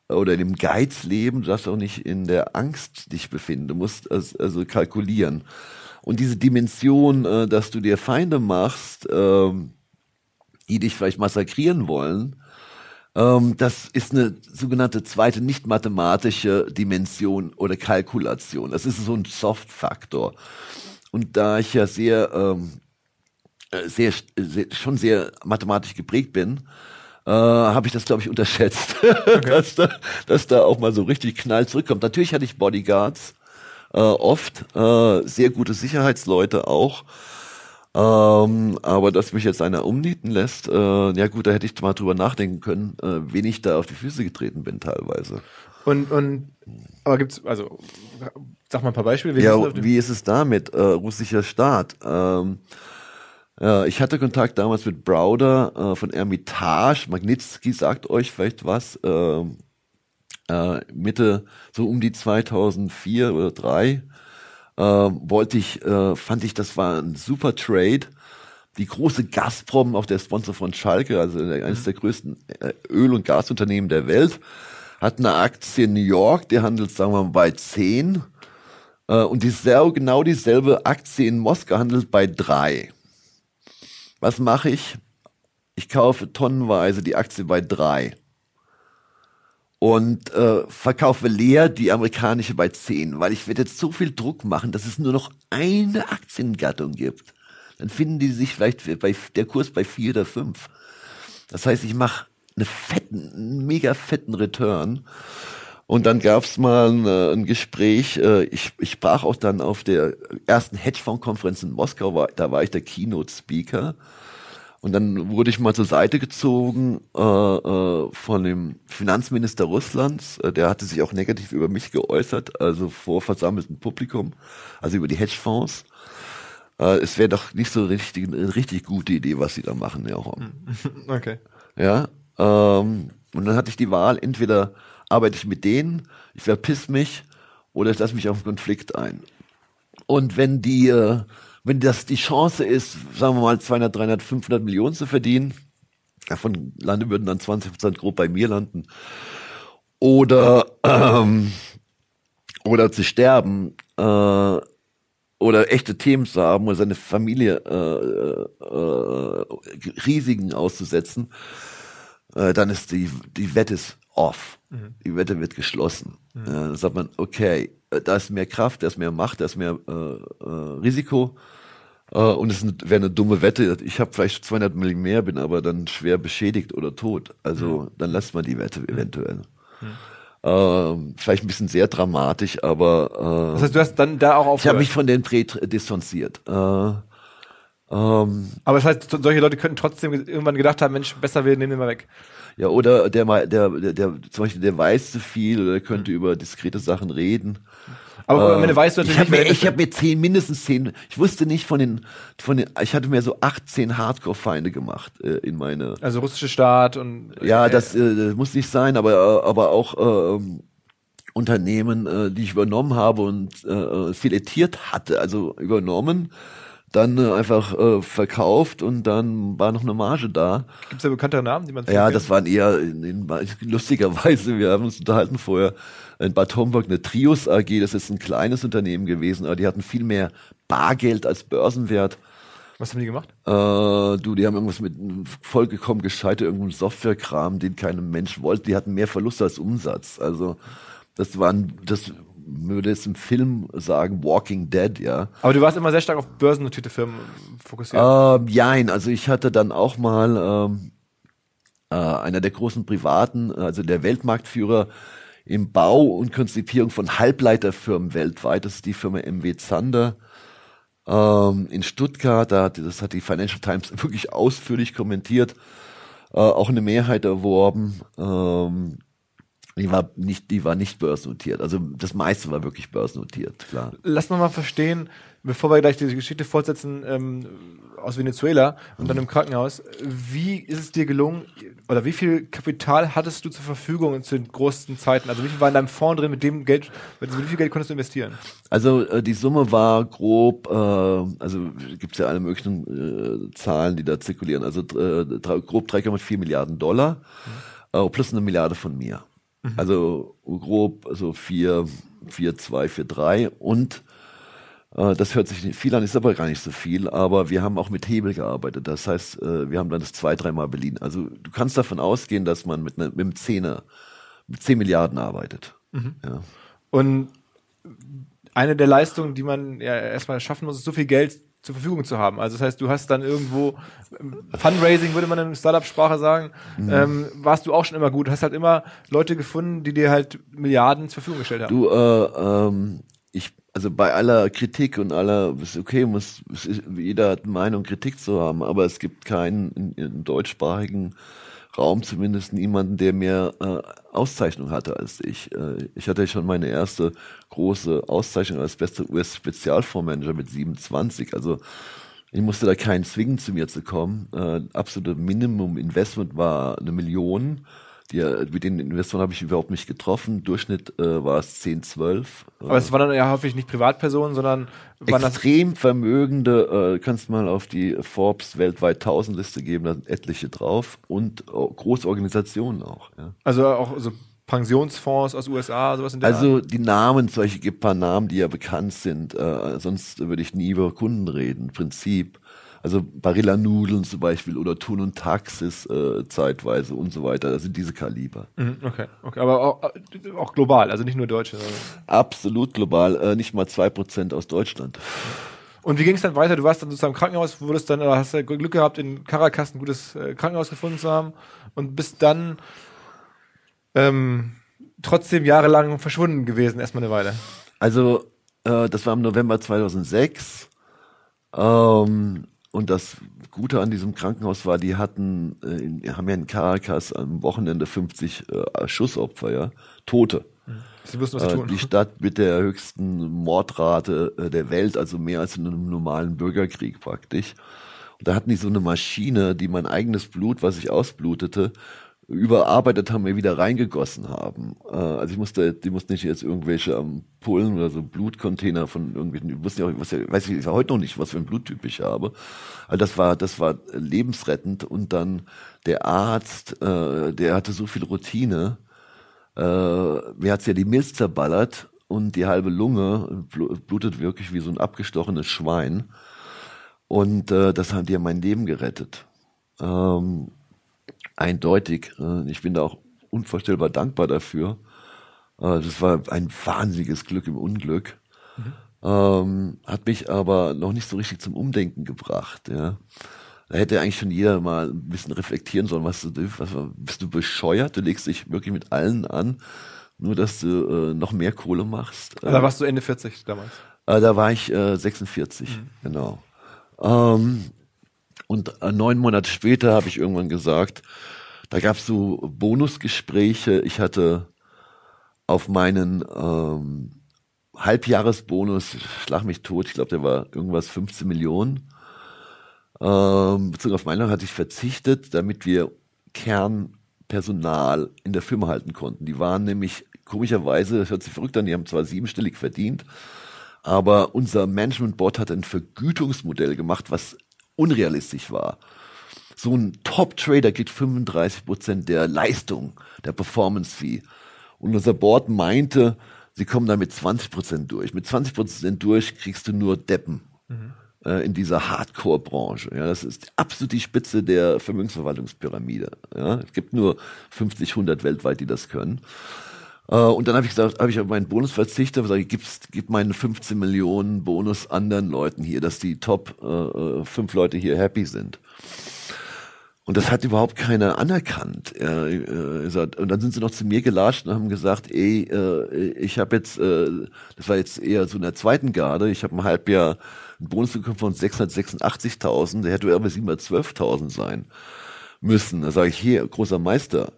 oder in dem Geiz leben, du darfst auch nicht in der Angst dich befinden, du musst also, kalkulieren. Und diese Dimension, äh, dass du dir Feinde machst, ähm, die dich vielleicht massakrieren wollen, das ist eine sogenannte zweite nicht mathematische Dimension oder Kalkulation. Das ist so ein Soft-Faktor. Und da ich ja sehr, ähm, äh, sehr, sehr, schon sehr mathematisch geprägt bin, äh, habe ich das, glaube ich, unterschätzt, okay. dass, da, dass da auch mal so richtig Knall zurückkommt. Natürlich hatte ich Bodyguards, äh, oft, äh, sehr gute Sicherheitsleute auch. Ähm, aber dass mich jetzt einer umnieten lässt, äh, ja gut, da hätte ich mal drüber nachdenken können, äh, wen ich da auf die Füße getreten bin teilweise. Und, und aber gibt's, also Sag mal ein paar Beispiele. Wie ja, ist wie ist es damit? Äh, russischer Staat. Ähm, äh, ich hatte Kontakt damals mit Browder äh, von Ermitage. Magnitsky sagt euch vielleicht was. Ähm, äh, Mitte, so um die 2004 oder 3 äh, wollte ich, äh, fand ich, das war ein super Trade. Die große Gazprom, auch der Sponsor von Schalke, also eines mhm. der größten äh, Öl- und Gasunternehmen der Welt, hat eine Aktie in New York, die handelt, sagen wir mal, bei 10 äh, und dieselbe, genau dieselbe Aktie in Moskau handelt bei drei. Was mache ich? Ich kaufe tonnenweise die Aktie bei drei und äh, verkaufe leer die amerikanische bei zehn, weil ich werde jetzt so viel Druck machen, dass es nur noch eine Aktiengattung gibt. Dann finden die sich vielleicht bei der Kurs bei vier oder fünf. Das heißt, ich mache einen fetten, einen mega fetten Return und dann gab's mal ein, äh, ein Gespräch, äh, ich, ich sprach auch dann auf der ersten Hedgefonds-Konferenz in Moskau, war, da war ich der Keynote-Speaker. Und dann wurde ich mal zur Seite gezogen äh, äh, von dem Finanzminister Russlands. Der hatte sich auch negativ über mich geäußert, also vor versammeltem Publikum, also über die Hedgefonds. äh, es wäre doch nicht so richtig, eine richtig gute Idee, was sie da machen, ja. Okay. Ja. Ähm, und dann hatte ich die Wahl, entweder arbeite ich mit denen, ich verpiss mich, oder ich lasse mich auf einen Konflikt ein. Und wenn die, äh, wenn das die Chance ist, sagen wir mal 200, 300, 500 Millionen zu verdienen, davon lande würden dann 20 Prozent grob bei mir landen, oder ähm, oder zu sterben äh, oder echte Themen zu haben oder seine Familie äh, äh, Risiken auszusetzen, äh, dann ist die die Wette ist off. Mhm. Die Wette wird geschlossen. Mhm. Äh, dann sagt man, okay, äh, da ist mehr Kraft, da ist mehr Macht, da ist mehr äh, äh, Risiko. Und es wäre eine dumme Wette. Ich habe vielleicht 200 Millionen mehr, bin aber dann schwer beschädigt oder tot. Also mhm. dann lässt man die Wette eventuell. Mhm. Ähm, vielleicht ein bisschen sehr dramatisch, aber äh, das heißt, du hast dann da auch aufgehört. Ich habe mich von den Prä distanziert. Äh, ähm, aber das heißt, solche Leute könnten trotzdem irgendwann gedacht haben, Mensch, besser wir nehmen den mal weg. Ja, oder der, der, der, der, zum Beispiel, der weiß zu viel oder könnte mhm. über diskrete Sachen reden. Aber äh, Ende weißt du natürlich ich hab nicht, mir, Ich habe mir zehn, mindestens zehn, ich wusste nicht von den, von den, ich hatte mir so 18 Hardcore-Feinde gemacht äh, in meine. Also russische Staat und. Äh, ja, das, äh, das muss nicht sein, aber, äh, aber auch äh, Unternehmen, äh, die ich übernommen habe und äh, filetiert hatte, also übernommen dann äh, einfach äh, verkauft und dann war noch eine Marge da. Gibt es da bekanntere Namen, die man Ja, das waren eher in, in, lustigerweise, wir haben uns unterhalten vorher, in Bad Homburg eine Trios AG, das ist ein kleines Unternehmen gewesen, aber die hatten viel mehr Bargeld als Börsenwert. Was haben die gemacht? Äh, du, die haben irgendwas mit vollgekommen gescheiter irgendeinem Softwarekram, den kein Mensch wollte. Die hatten mehr Verlust als Umsatz. Also das waren, das würde jetzt im Film sagen, Walking Dead, ja. Aber du warst immer sehr stark auf börsennotierte Firmen fokussiert. Ähm, jein, also ich hatte dann auch mal ähm, äh, einer der großen Privaten, also der Weltmarktführer im Bau und Konzipierung von Halbleiterfirmen weltweit, das ist die Firma MW Zander ähm, in Stuttgart, da hat, das hat die Financial Times wirklich ausführlich kommentiert, äh, auch eine Mehrheit erworben. Ähm, die war nicht, die war nicht börsennotiert. Also das meiste war wirklich börsennotiert, klar. Lass noch mal verstehen, bevor wir gleich diese Geschichte fortsetzen ähm, aus Venezuela und dann im Krankenhaus. Wie ist es dir gelungen oder wie viel Kapital hattest du zur Verfügung zu den großen Zeiten? Also wie viel war in deinem Fonds drin? Mit dem Geld, mit wie viel Geld konntest du investieren? Also äh, die Summe war grob, äh, also gibt es ja alle möglichen äh, Zahlen, die da zirkulieren. Also äh, grob 3,4 Milliarden Dollar mhm. äh, plus eine Milliarde von mir. Mhm. Also grob so vier, vier, zwei, vier, drei und äh, das hört sich viel an, ist aber gar nicht so viel, aber wir haben auch mit Hebel gearbeitet. Das heißt, äh, wir haben dann das zwei, dreimal Berlin. Also du kannst davon ausgehen, dass man mit, ne, mit einem Zehner, mit zehn Milliarden arbeitet. Mhm. Ja. Und eine der Leistungen, die man ja erstmal schaffen muss, ist so viel Geld zur Verfügung zu haben. Also das heißt, du hast dann irgendwo ähm, Fundraising, würde man in Startup-Sprache sagen, mhm. ähm, warst du auch schon immer gut. Du hast halt immer Leute gefunden, die dir halt Milliarden zur Verfügung gestellt haben. Du, äh, ähm, ich, also bei aller Kritik und aller, ist okay, muss, ist, jeder hat Meinung, Kritik zu haben, aber es gibt keinen in, in deutschsprachigen Raum zumindest niemanden, der mehr äh, Auszeichnung hatte als ich. Äh, ich hatte schon meine erste große Auszeichnung als bester US-Spezialfondsmanager mit 27. Also ich musste da keinen zwingen, zu mir zu kommen. Äh, absolute Minimum Investment war eine Million die, mit den Investoren habe ich überhaupt nicht getroffen. Durchschnitt äh, war es 10, 12. Aber es waren dann ja häufig nicht Privatpersonen, sondern extrem vermögende. Äh, kannst mal auf die Forbes weltweit 1000 Liste geben, da sind etliche drauf und oh, große Organisationen auch. Ja. Also auch so Pensionsfonds aus USA, sowas in der Also Art? die Namen, solche gibt paar Namen, die ja bekannt sind. Äh, sonst würde ich nie über Kunden reden. Prinzip also Barilla-Nudeln zum Beispiel oder Thun und Taxis äh, zeitweise und so weiter. Das sind diese Kaliber. Mhm, okay, okay, aber auch, auch global, also nicht nur Deutsche. Absolut global, äh, nicht mal zwei Prozent aus Deutschland. Und wie ging es dann weiter? Du warst dann sozusagen im Krankenhaus, wurdest dann, oder hast du Glück gehabt, in Caracas ein gutes äh, Krankenhaus gefunden zu haben und bist dann ähm, trotzdem jahrelang verschwunden gewesen, erstmal eine Weile. Also, äh, das war im November 2006. Ähm, und das Gute an diesem Krankenhaus war, die hatten, äh, haben ja in Caracas am Wochenende 50 äh, Schussopfer, ja, Tote. Mhm. Sie wissen, was Sie äh, tun. Die Stadt mit der höchsten Mordrate äh, der Welt, also mehr als in einem normalen Bürgerkrieg praktisch. Und da hatten die so eine Maschine, die mein eigenes Blut, was ich ausblutete, überarbeitet haben, mir wieder reingegossen haben. Äh, also ich musste, die mussten nicht jetzt irgendwelche Ampullen oder so Blutcontainer von irgendwelchen, ich wusste ja, was, weiß ich, ich heute noch nicht, was für ein Bluttyp ich habe. Also das war, das war lebensrettend und dann der Arzt, äh, der hatte so viel Routine, äh, mir hat's ja die Milz zerballert und die halbe Lunge blutet wirklich wie so ein abgestochenes Schwein. Und äh, das die ja mein Leben gerettet. Ähm, eindeutig. Äh, ich bin da auch unvorstellbar dankbar dafür. Äh, das war ein wahnsinniges Glück im Unglück. Mhm. Ähm, hat mich aber noch nicht so richtig zum Umdenken gebracht. Ja. Da hätte eigentlich schon jeder mal ein bisschen reflektieren sollen, was du, was, bist du bescheuert? Du legst dich wirklich mit allen an, nur dass du äh, noch mehr Kohle machst. Da warst du Ende 40 damals. Äh, da war ich äh, 46, mhm. genau. Ähm, und äh, neun Monate später habe ich irgendwann gesagt, da gab es so Bonusgespräche. Ich hatte auf meinen ähm, Halbjahresbonus, schlag mich tot, ich glaube, der war irgendwas 15 Millionen. Ähm, bezogen auf meinen hatte ich verzichtet, damit wir Kernpersonal in der Firma halten konnten. Die waren nämlich komischerweise, das hört sich verrückt an, die haben zwar siebenstellig verdient, aber unser Management Board hat ein Vergütungsmodell gemacht, was unrealistisch war. So ein Top-Trader kriegt 35 Prozent der Leistung, der Performance-Fee. Und unser Board meinte, sie kommen da mit 20 Prozent durch. Mit 20 Prozent durch kriegst du nur Deppen. Mhm in dieser Hardcore-Branche. Ja, das ist absolut die Spitze der Vermögensverwaltungspyramide. Ja, es gibt nur 50, 100 weltweit, die das können. Äh, und dann habe ich gesagt, habe ich auf meinen Bonus verzichtet, ich, gib's, gib meinen 15 Millionen Bonus anderen Leuten hier, dass die Top äh, äh, fünf Leute hier happy sind. Und das hat überhaupt keiner anerkannt. Äh, äh, und dann sind sie noch zu mir gelatscht und haben gesagt, ey, äh, ich habe jetzt, äh, das war jetzt eher so in der zweiten Garde, ich habe ein Halbjahr einen Bonus bekommen von 686.000, der hätte aber 712.000 sein müssen. Da sage ich, hier, großer Meister,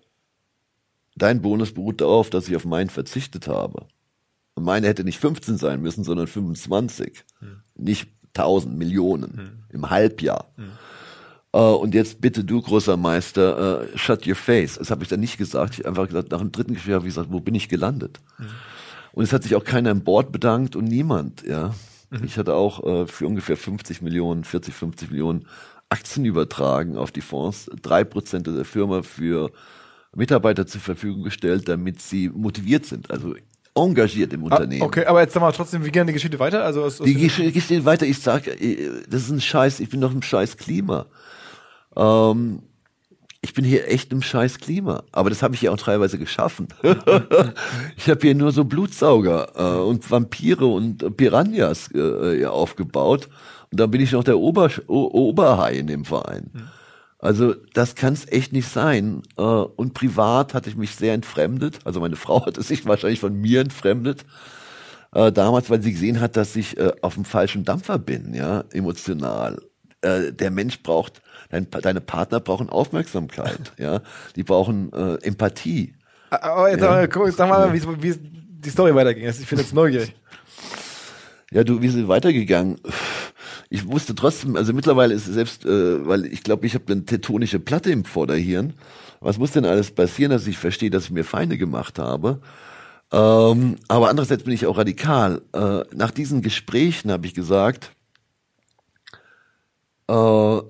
Dein Bonus beruht darauf, dass ich auf meinen verzichtet habe. Und meine hätte nicht 15 sein müssen, sondern 25. Hm. Nicht 1000 Millionen hm. im Halbjahr. Hm. Uh, und jetzt bitte du, großer Meister, uh, shut your face. Das habe ich dann nicht gesagt. Ich habe einfach gesagt, nach dem dritten Gespräch habe ich gesagt, wo bin ich gelandet? Hm. Und es hat sich auch keiner im Board bedankt und niemand, ja. Mhm. Ich hatte auch uh, für ungefähr 50 Millionen, 40, 50 Millionen Aktien übertragen auf die Fonds, drei Prozent der Firma für Mitarbeiter zur Verfügung gestellt, damit sie motiviert sind. Also engagiert im ah, Unternehmen. okay, aber jetzt sag mal trotzdem, wie gerne die Geschichte weiter? Also aus, aus die Geschichte geht weiter. Ich sage, äh, das ist ein Scheiß. Ich bin doch im Scheiß Klima. Ähm, ich bin hier echt im Scheiß Klima. Aber das habe ich ja auch teilweise geschaffen. ich habe hier nur so Blutsauger äh, und Vampire und Piranhas äh, aufgebaut. Und dann bin ich noch der Ober Oberhai in dem Verein. Mhm. Also das kann es echt nicht sein. Äh, und privat hatte ich mich sehr entfremdet. Also meine Frau hatte sich wahrscheinlich von mir entfremdet. Äh, damals, weil sie gesehen hat, dass ich äh, auf dem falschen Dampfer bin, ja, emotional. Der Mensch braucht, dein, deine Partner brauchen Aufmerksamkeit, ja, die brauchen Empathie. Aber jetzt ja. guck, sag mal, wie, wie die Story weiterging. Ich bin jetzt neugierig. Ja, du, wie ist sie weitergegangen? Ich wusste trotzdem, also mittlerweile ist es selbst, äh, weil ich glaube, ich habe eine tektonische Platte im Vorderhirn. Was muss denn alles passieren, dass ich verstehe, dass ich mir Feinde gemacht habe? Ähm, aber andererseits bin ich auch radikal. Äh, nach diesen Gesprächen habe ich gesagt, äh,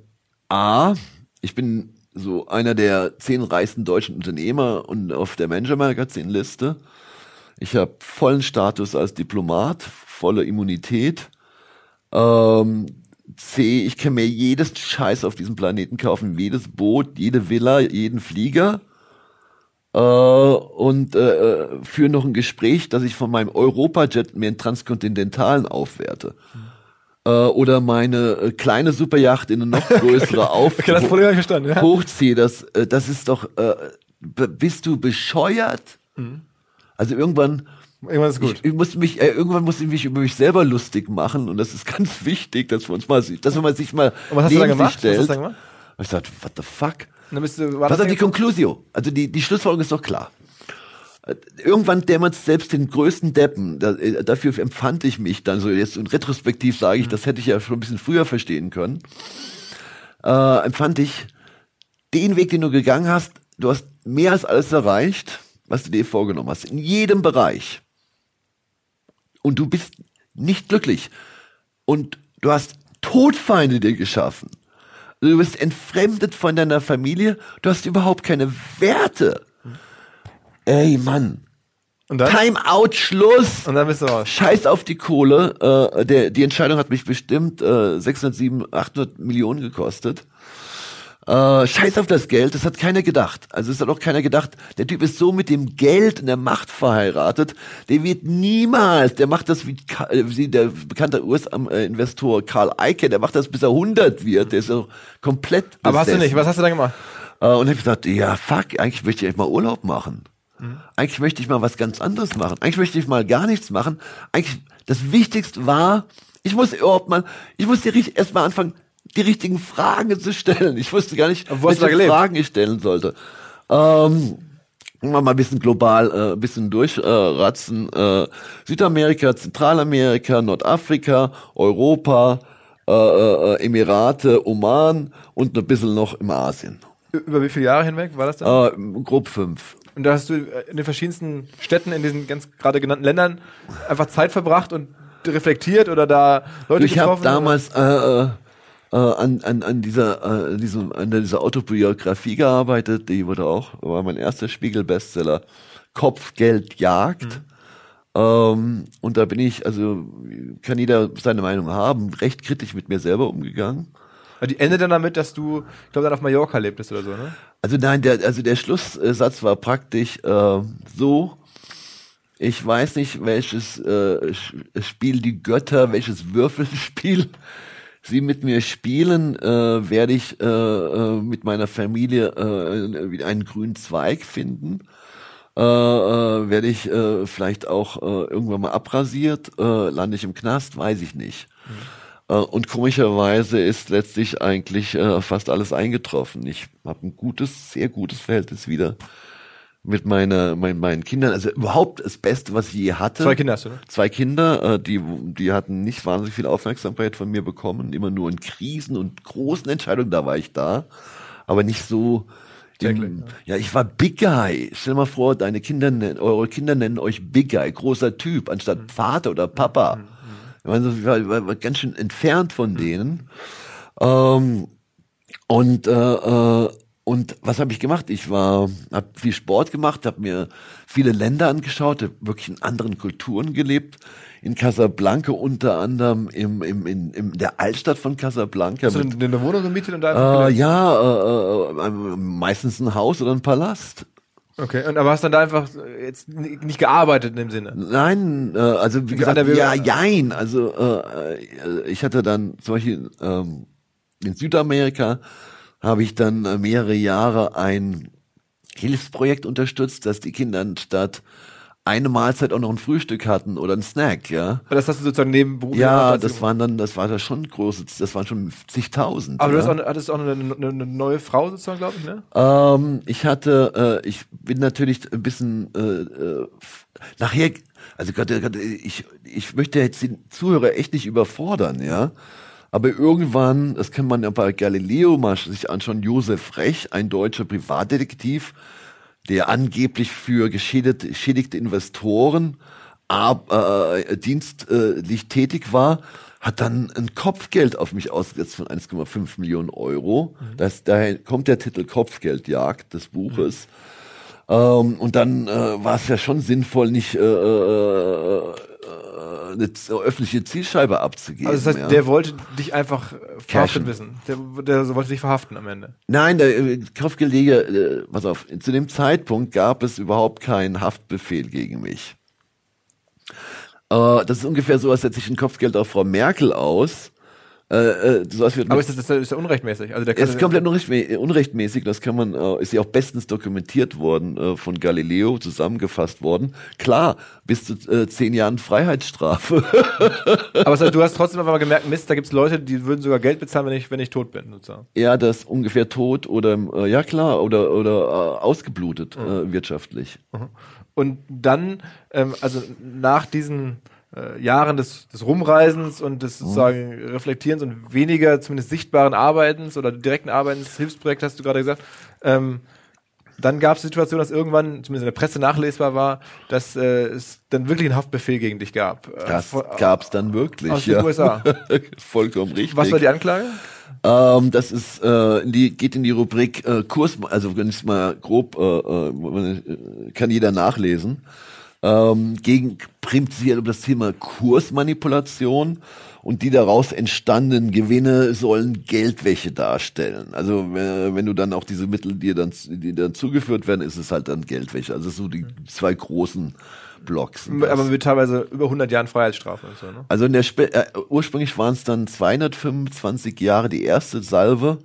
A, ich bin so einer der zehn reichsten deutschen Unternehmer und auf der Manager-Magazin-Liste. Ich habe vollen Status als Diplomat, volle Immunität. Ähm, C, ich kann mir jedes Scheiß auf diesem Planeten kaufen, jedes Boot, jede Villa, jeden Flieger. Äh, und äh, äh führe noch ein Gespräch, dass ich von meinem Europajet mir einen transkontinentalen aufwerte. Mhm. Äh, oder meine äh, kleine Superjacht in eine noch größere auf okay, das Problem ich verstanden, ja. hochziehe. Das, das ist doch, äh, bist du bescheuert? Mhm. Also irgendwann Irgendwann ist gut. Ich, ich muss mich, äh, irgendwann muss ich mich über mich selber lustig machen und das ist ganz wichtig, dass wir uns mal, dass man sich mal und was hast du dann gemacht? stellt. Was hast du dann gemacht? Und ich sagte, what the fuck? Dann bist du, war was ist die Conclusio? Also die, die Schlussfolgerung ist doch klar. irgendwann dämmert selbst den größten Deppen. Da, äh, dafür empfand ich mich dann so. Jetzt und retrospektiv sage ich, mhm. das hätte ich ja schon ein bisschen früher verstehen können. Äh, empfand ich den Weg, den du gegangen hast, du hast mehr als alles erreicht, was du dir vorgenommen hast. In jedem Bereich. Und du bist nicht glücklich. Und du hast Todfeinde dir geschaffen. Du bist entfremdet von deiner Familie. Du hast überhaupt keine Werte. Ey, Mann. Und dann? Time out, Schluss. Und dann bist du raus. Scheiß auf die Kohle. Äh, der, die Entscheidung hat mich bestimmt äh, 600, 700, 800 Millionen gekostet. Äh, scheiß auf das Geld, das hat keiner gedacht. Also es hat auch keiner gedacht, der Typ ist so mit dem Geld und der Macht verheiratet, der wird niemals, der macht das wie, äh, wie der bekannte US-Investor Karl Icahn, der macht das bis er 100 wird, der ist so komplett besessen. Aber hast du nicht, was hast du da gemacht? Äh, und hab gesagt, ja fuck, eigentlich möchte ich echt mal Urlaub machen. Mhm. Eigentlich möchte ich mal was ganz anderes machen. Eigentlich möchte ich mal gar nichts machen. Eigentlich, das Wichtigste war, ich muss überhaupt mal, ich muss dir erst mal anfangen, die richtigen Fragen zu stellen. Ich wusste gar nicht, welche Fragen ich stellen sollte. Ähm, mal ein bisschen global, äh, ein bisschen durchratzen. Äh, äh, Südamerika, Zentralamerika, Nordafrika, Europa, äh, äh, Emirate, Oman und ein bisschen noch im Asien. Über wie viele Jahre hinweg war das dann? Äh, grob fünf. Und da hast du in den verschiedensten Städten, in diesen ganz gerade genannten Ländern einfach Zeit verbracht und reflektiert oder da Leute ich getroffen? Ich habe damals äh, an, an, an dieser, äh, diesem, an dieser Autobiografie gearbeitet. Die wurde auch, war mein erster Spiegel-Bestseller. Kopfgeld Jagd. Mhm. Ähm, und da bin ich, also kann jeder seine Meinung haben, recht kritisch mit mir selber umgegangen. Die endet dann damit, dass du, ich glaube, dann auf Mallorca lebtest oder so, ne? Also nein, der, also der Schlusssatz war praktisch äh, so, ich weiß nicht, welches äh, Spiel die Götter, welches Würfelspiel sie mit mir spielen, äh, werde ich äh, äh, mit meiner Familie äh, einen grünen Zweig finden. Äh, äh, werde ich äh, vielleicht auch äh, irgendwann mal abrasiert, äh, lande ich im Knast, weiß ich nicht. Mhm. Äh, und komischerweise ist letztlich eigentlich äh, fast alles eingetroffen. Ich habe ein gutes, sehr gutes Verhältnis wieder mit meiner, mein, meinen Kindern. Also überhaupt das Beste, was ich je hatte. Zwei Kinder hast du, ne? Zwei Kinder, äh, die, die hatten nicht wahnsinnig viel Aufmerksamkeit von mir bekommen. Immer nur in Krisen und großen Entscheidungen, da war ich da. Aber nicht so, im, ja, ich war Big Guy. Stell dir mal vor, deine Kinder, eure Kinder nennen euch Big Guy, großer Typ, anstatt mhm. Vater oder Papa. Mhm. Ich, meine, ich war, war, war ganz schön entfernt von mhm. denen. Ähm, und äh, äh, und was habe ich gemacht? Ich war, habe viel Sport gemacht, habe mir viele Länder angeschaut, habe wirklich in anderen Kulturen gelebt. In Casablanca unter anderem im, im, in, in der Altstadt von Casablanca. Hast du in eine Wohnung gemietet und da? Äh, ja, äh, äh, meistens ein Haus oder ein Palast. Okay, und aber hast dann da einfach jetzt nicht gearbeitet in dem Sinne? Nein, äh, also wie gesagt, ja, jein. Also äh, äh, ich hatte dann zum Beispiel ähm, in Südamerika habe ich dann äh, mehrere Jahre ein Hilfsprojekt unterstützt, dass die Kinder statt eine Mahlzeit auch noch ein Frühstück hatten oder ein Snack, ja. Aber das hast du sozusagen nebenberuflich Ja, das waren dann, das war da schon große, das waren schon zigtausend. Aber ja. du hast auch, hattest auch eine, eine, eine neue Frau sozusagen, glaube ich, ne? Ähm, ich hatte, äh, ich bin natürlich ein bisschen äh, äh, nachher, also Gott, Gott, ich, ich möchte jetzt den Zuhörer echt nicht überfordern, ja. Aber irgendwann, das kann man ja bei Galileo mal sich anschauen, Josef Rech, ein deutscher Privatdetektiv, der angeblich für geschädigte, Investoren ab, äh, dienstlich tätig war, hat dann ein Kopfgeld auf mich ausgesetzt von 1,5 Millionen Euro. Mhm. Das, daher kommt der Titel Kopfgeldjagd des Buches. Mhm. Ähm, und dann äh, war es ja schon sinnvoll, nicht äh, äh, eine öffentliche Zielscheibe abzugeben. Also das heißt, ja. der wollte dich einfach verhaftet wissen. Der, der wollte dich verhaften am Ende. Nein, der äh, Kopfgelege, äh, pass auf, zu dem Zeitpunkt gab es überhaupt keinen Haftbefehl gegen mich. Äh, das ist ungefähr so, als setze ich ein Kopfgeld auf Frau Merkel aus äh, äh, sowas wird Aber ist das, ist, das, ist das unrechtmäßig? Also der es ist komplett unrechtmäßig. Das kann man, äh, ist ja auch bestens dokumentiert worden, äh, von Galileo zusammengefasst worden. Klar, bis zu äh, zehn Jahren Freiheitsstrafe. Aber du hast trotzdem aber gemerkt, Mist, da gibt's Leute, die würden sogar Geld bezahlen, wenn ich, wenn ich tot bin, sozusagen. Ja, das ungefähr tot oder, äh, ja klar, oder, oder äh, ausgeblutet mhm. äh, wirtschaftlich. Mhm. Und dann, ähm, also nach diesen äh, Jahren des, des Rumreisens und des mhm. sozusagen Reflektierens und weniger zumindest sichtbaren Arbeitens oder direkten Arbeitens, Hilfsprojekt hast du gerade gesagt, ähm, dann gab es die Situation, dass irgendwann, zumindest in der Presse nachlesbar war, dass äh, es dann wirklich einen Haftbefehl gegen dich gab. Äh, das äh, gab es dann wirklich. Aus ja. den USA. Vollkommen richtig. Was war die Anklage? Ähm, das ist, äh, in die, geht in die Rubrik äh, Kurs, also wenn ich mal grob, äh, äh, kann jeder nachlesen. Ähm, gegen prinzipiell über das Thema Kursmanipulation und die daraus entstandenen Gewinne sollen Geldwäsche darstellen. Also wenn, wenn du dann auch diese Mittel, die dann, die dann zugeführt werden, ist es halt dann Geldwäsche. Also so die zwei großen Blocks. Aber mit teilweise über 100 Jahren Freiheitsstrafe und so, ne? Also in der Spe äh, ursprünglich waren es dann 225 Jahre die erste Salve.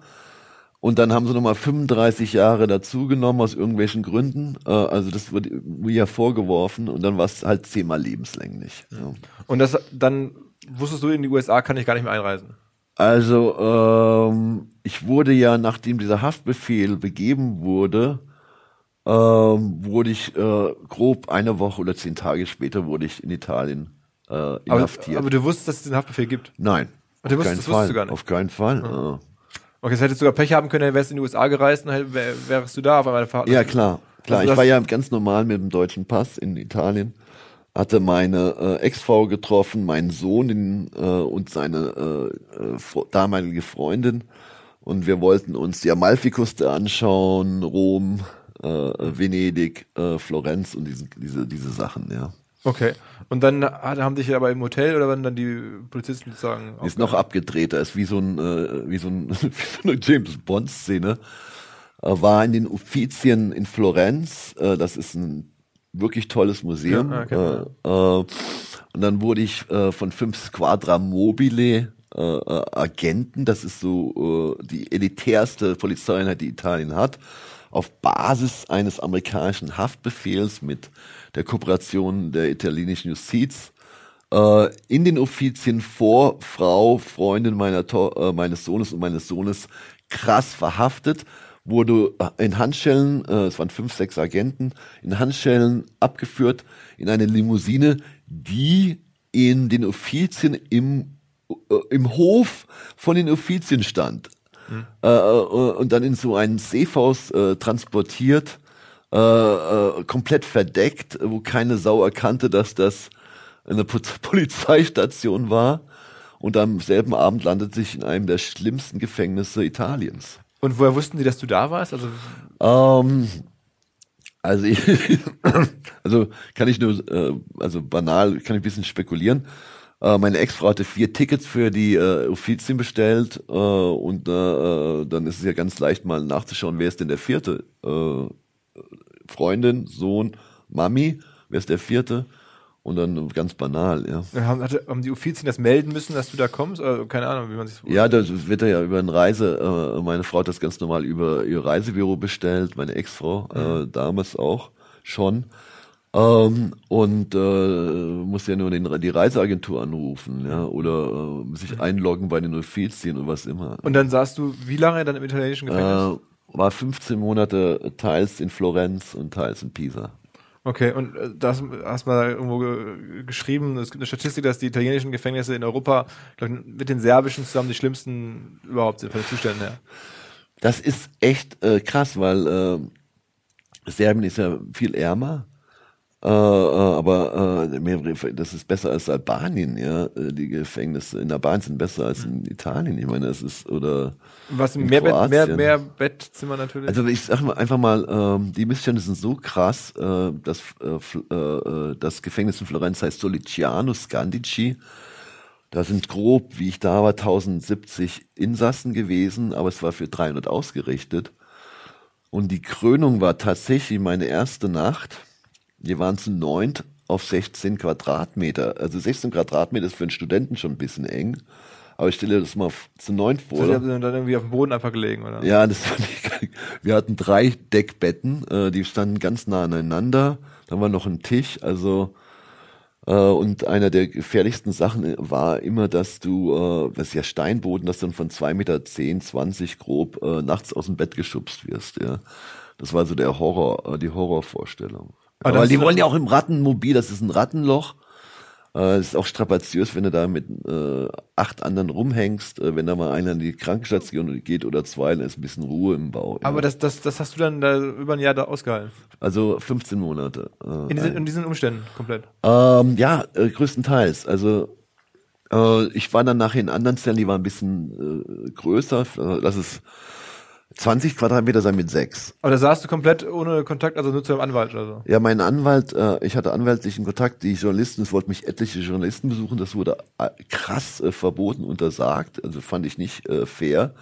Und dann haben sie nochmal 35 Jahre dazugenommen aus irgendwelchen Gründen. Äh, also das wird mir ja vorgeworfen und dann war es halt zehnmal lebenslänglich. Ja. Und das dann wusstest du, in die USA kann ich gar nicht mehr einreisen? Also, ähm, ich wurde ja, nachdem dieser Haftbefehl begeben wurde, ähm, wurde ich äh, grob eine Woche oder zehn Tage später wurde ich in Italien äh, inhaftiert. Aber, aber du wusstest, dass es den Haftbefehl gibt? Nein. auf wusstest, keinen Fall. Du gar nicht. Auf keinen Fall. Mhm. Okay, das hättest du sogar Pech haben können, wärst in die USA gereist und wärst du da auf einmal Ja, klar. Klar, also ich war ja ganz normal mit dem deutschen Pass in Italien hatte meine äh, Ex-Frau getroffen, meinen Sohn den, äh, und seine äh, äh, damalige Freundin. Und wir wollten uns die Amalfiküste anschauen, Rom, äh, Venedig, äh, Florenz und diese, diese, diese Sachen, ja. Okay. Und dann haben dich aber im Hotel oder waren dann die Polizisten sozusagen? Ist noch abgedreht, da ist wie so ein, äh, wie so, ein, wie eine James Bond Szene. Äh, war in den Uffizien in Florenz, äh, das ist ein wirklich tolles Museum. Ja, okay. und dann wurde ich von fünf Squadra Mobile Agenten, das ist so die elitärste Polizeieinheit, die Italien hat, auf Basis eines amerikanischen Haftbefehls mit der Kooperation der italienischen Justiz äh, in den Offizien vor Frau, Freundin meiner to äh, meines Sohnes und meines Sohnes krass verhaftet wurde in Handschellen, äh, es waren fünf, sechs Agenten, in Handschellen abgeführt in eine Limousine, die in den Offizien im, äh, im Hof von den Offizien stand. Mhm. Und dann in so einen Seefaus transportiert, äh, äh, komplett verdeckt, wo keine Sau erkannte, dass das eine Polizeistation war. Und am selben Abend landet sich in einem der schlimmsten Gefängnisse Italiens. Und woher wussten die, dass du da warst? Also, ähm, also, ich, also kann ich nur, äh, also banal, kann ich ein bisschen spekulieren. Äh, meine Ex-Frau hatte vier Tickets für die äh, Uffizien bestellt äh, und äh, dann ist es ja ganz leicht mal nachzuschauen, wer ist denn der vierte? Äh, Freundin, Sohn, Mami, wer ist der vierte? Und dann ganz banal, ja. Haben, haben die Offizien das melden müssen, dass du da kommst? Oder keine Ahnung, wie man sich Ja, das wird ja über eine Reise, äh, meine Frau hat das ganz normal über ihr Reisebüro bestellt, meine Ex-Frau, äh, mhm. äh, damals auch schon. Ähm, und äh, muss ja nur den, die Reiseagentur anrufen, ja, oder äh, sich mhm. einloggen bei den Offizien und was immer. Und dann saßt du wie lange dann im italienischen Gefängnis? War 15 Monate teils in Florenz und teils in Pisa. Okay, und äh, das hast mal irgendwo geschrieben, es gibt eine Statistik, dass die italienischen Gefängnisse in Europa glaub, mit den serbischen zusammen die schlimmsten überhaupt sind von den Zuständen her. Das ist echt äh, krass, weil äh, Serbien ist ja viel ärmer äh, äh, aber äh, das ist besser als Albanien, ja. Äh, die Gefängnisse in Albanien sind besser als in Italien. Ich meine, das ist oder was mehr, Bett, mehr, mehr Bettzimmer natürlich. Also ich sag mal einfach mal, ähm, die Missstände sind so krass, äh, dass äh, äh, das Gefängnis in Florenz heißt Soliciano Scandici. Da sind grob, wie ich da war, 1070 Insassen gewesen, aber es war für 300 ausgerichtet. Und die Krönung war tatsächlich meine erste Nacht wir waren zu neunt auf 16 Quadratmeter. Also 16 Quadratmeter ist für einen Studenten schon ein bisschen eng. Aber ich stelle das mal zu neunt vor. Sie haben dann irgendwie auf dem Boden einfach gelegen, oder? Ja, das fand ich Wir hatten drei Deckbetten, äh, die standen ganz nah aneinander. Dann war noch ein Tisch, also äh, und einer der gefährlichsten Sachen war immer, dass du, äh, das ist ja Steinboden, dass du dann von zwei Meter, zehn, zwanzig grob äh, nachts aus dem Bett geschubst wirst, ja. Das war so der Horror, äh, die Horrorvorstellung. Aber Weil die wollen ja auch im Rattenmobil, das ist ein Rattenloch. Äh, es ist auch strapaziös, wenn du da mit äh, acht anderen rumhängst. Äh, wenn da mal einer in die Krankenstation geht oder zwei, dann ist ein bisschen Ruhe im Bau. Aber ja. das, das, das hast du dann da über ein Jahr da ausgehalten? Also 15 Monate. Äh, in, diesen, in diesen Umständen komplett? Ähm, ja, äh, größtenteils. Also äh, ich war dann nachher in anderen Zellen, die waren ein bisschen äh, größer. Lass es 20 Quadratmeter sein mit sechs. Aber da saßt du komplett ohne Kontakt, also nur zu einem Anwalt oder so? Ja, mein Anwalt, äh, ich hatte anwaltlichen Kontakt, die Journalisten, es wollten mich etliche Journalisten besuchen, das wurde äh, krass äh, verboten, untersagt, also fand ich nicht äh, fair.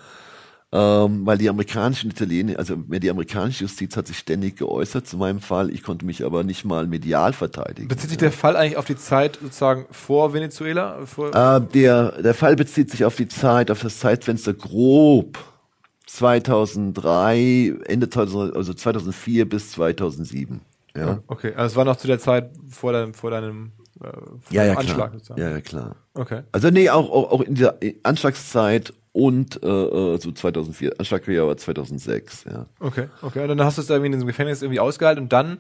Ähm, weil die amerikanischen Italiener, also mehr die amerikanische Justiz hat sich ständig geäußert zu meinem Fall. Ich konnte mich aber nicht mal medial verteidigen. Bezieht sich der Fall eigentlich auf die Zeit sozusagen vor Venezuela? Vor äh, der, der Fall bezieht sich auf die Zeit, auf das Zeitfenster grob 2003, Ende 2000, also 2004 bis 2007. Ja. Okay, also es war noch zu der Zeit vor deinem, vor deinem äh, vor ja, ja, Anschlag. Klar. Ja, ja, klar. Okay. Also nee, auch, auch, auch in dieser Anschlagszeit und äh, äh so 2004. Anschlag war 2006, ja. Okay, okay. Und dann hast du es irgendwie in diesem Gefängnis irgendwie ausgehalten und dann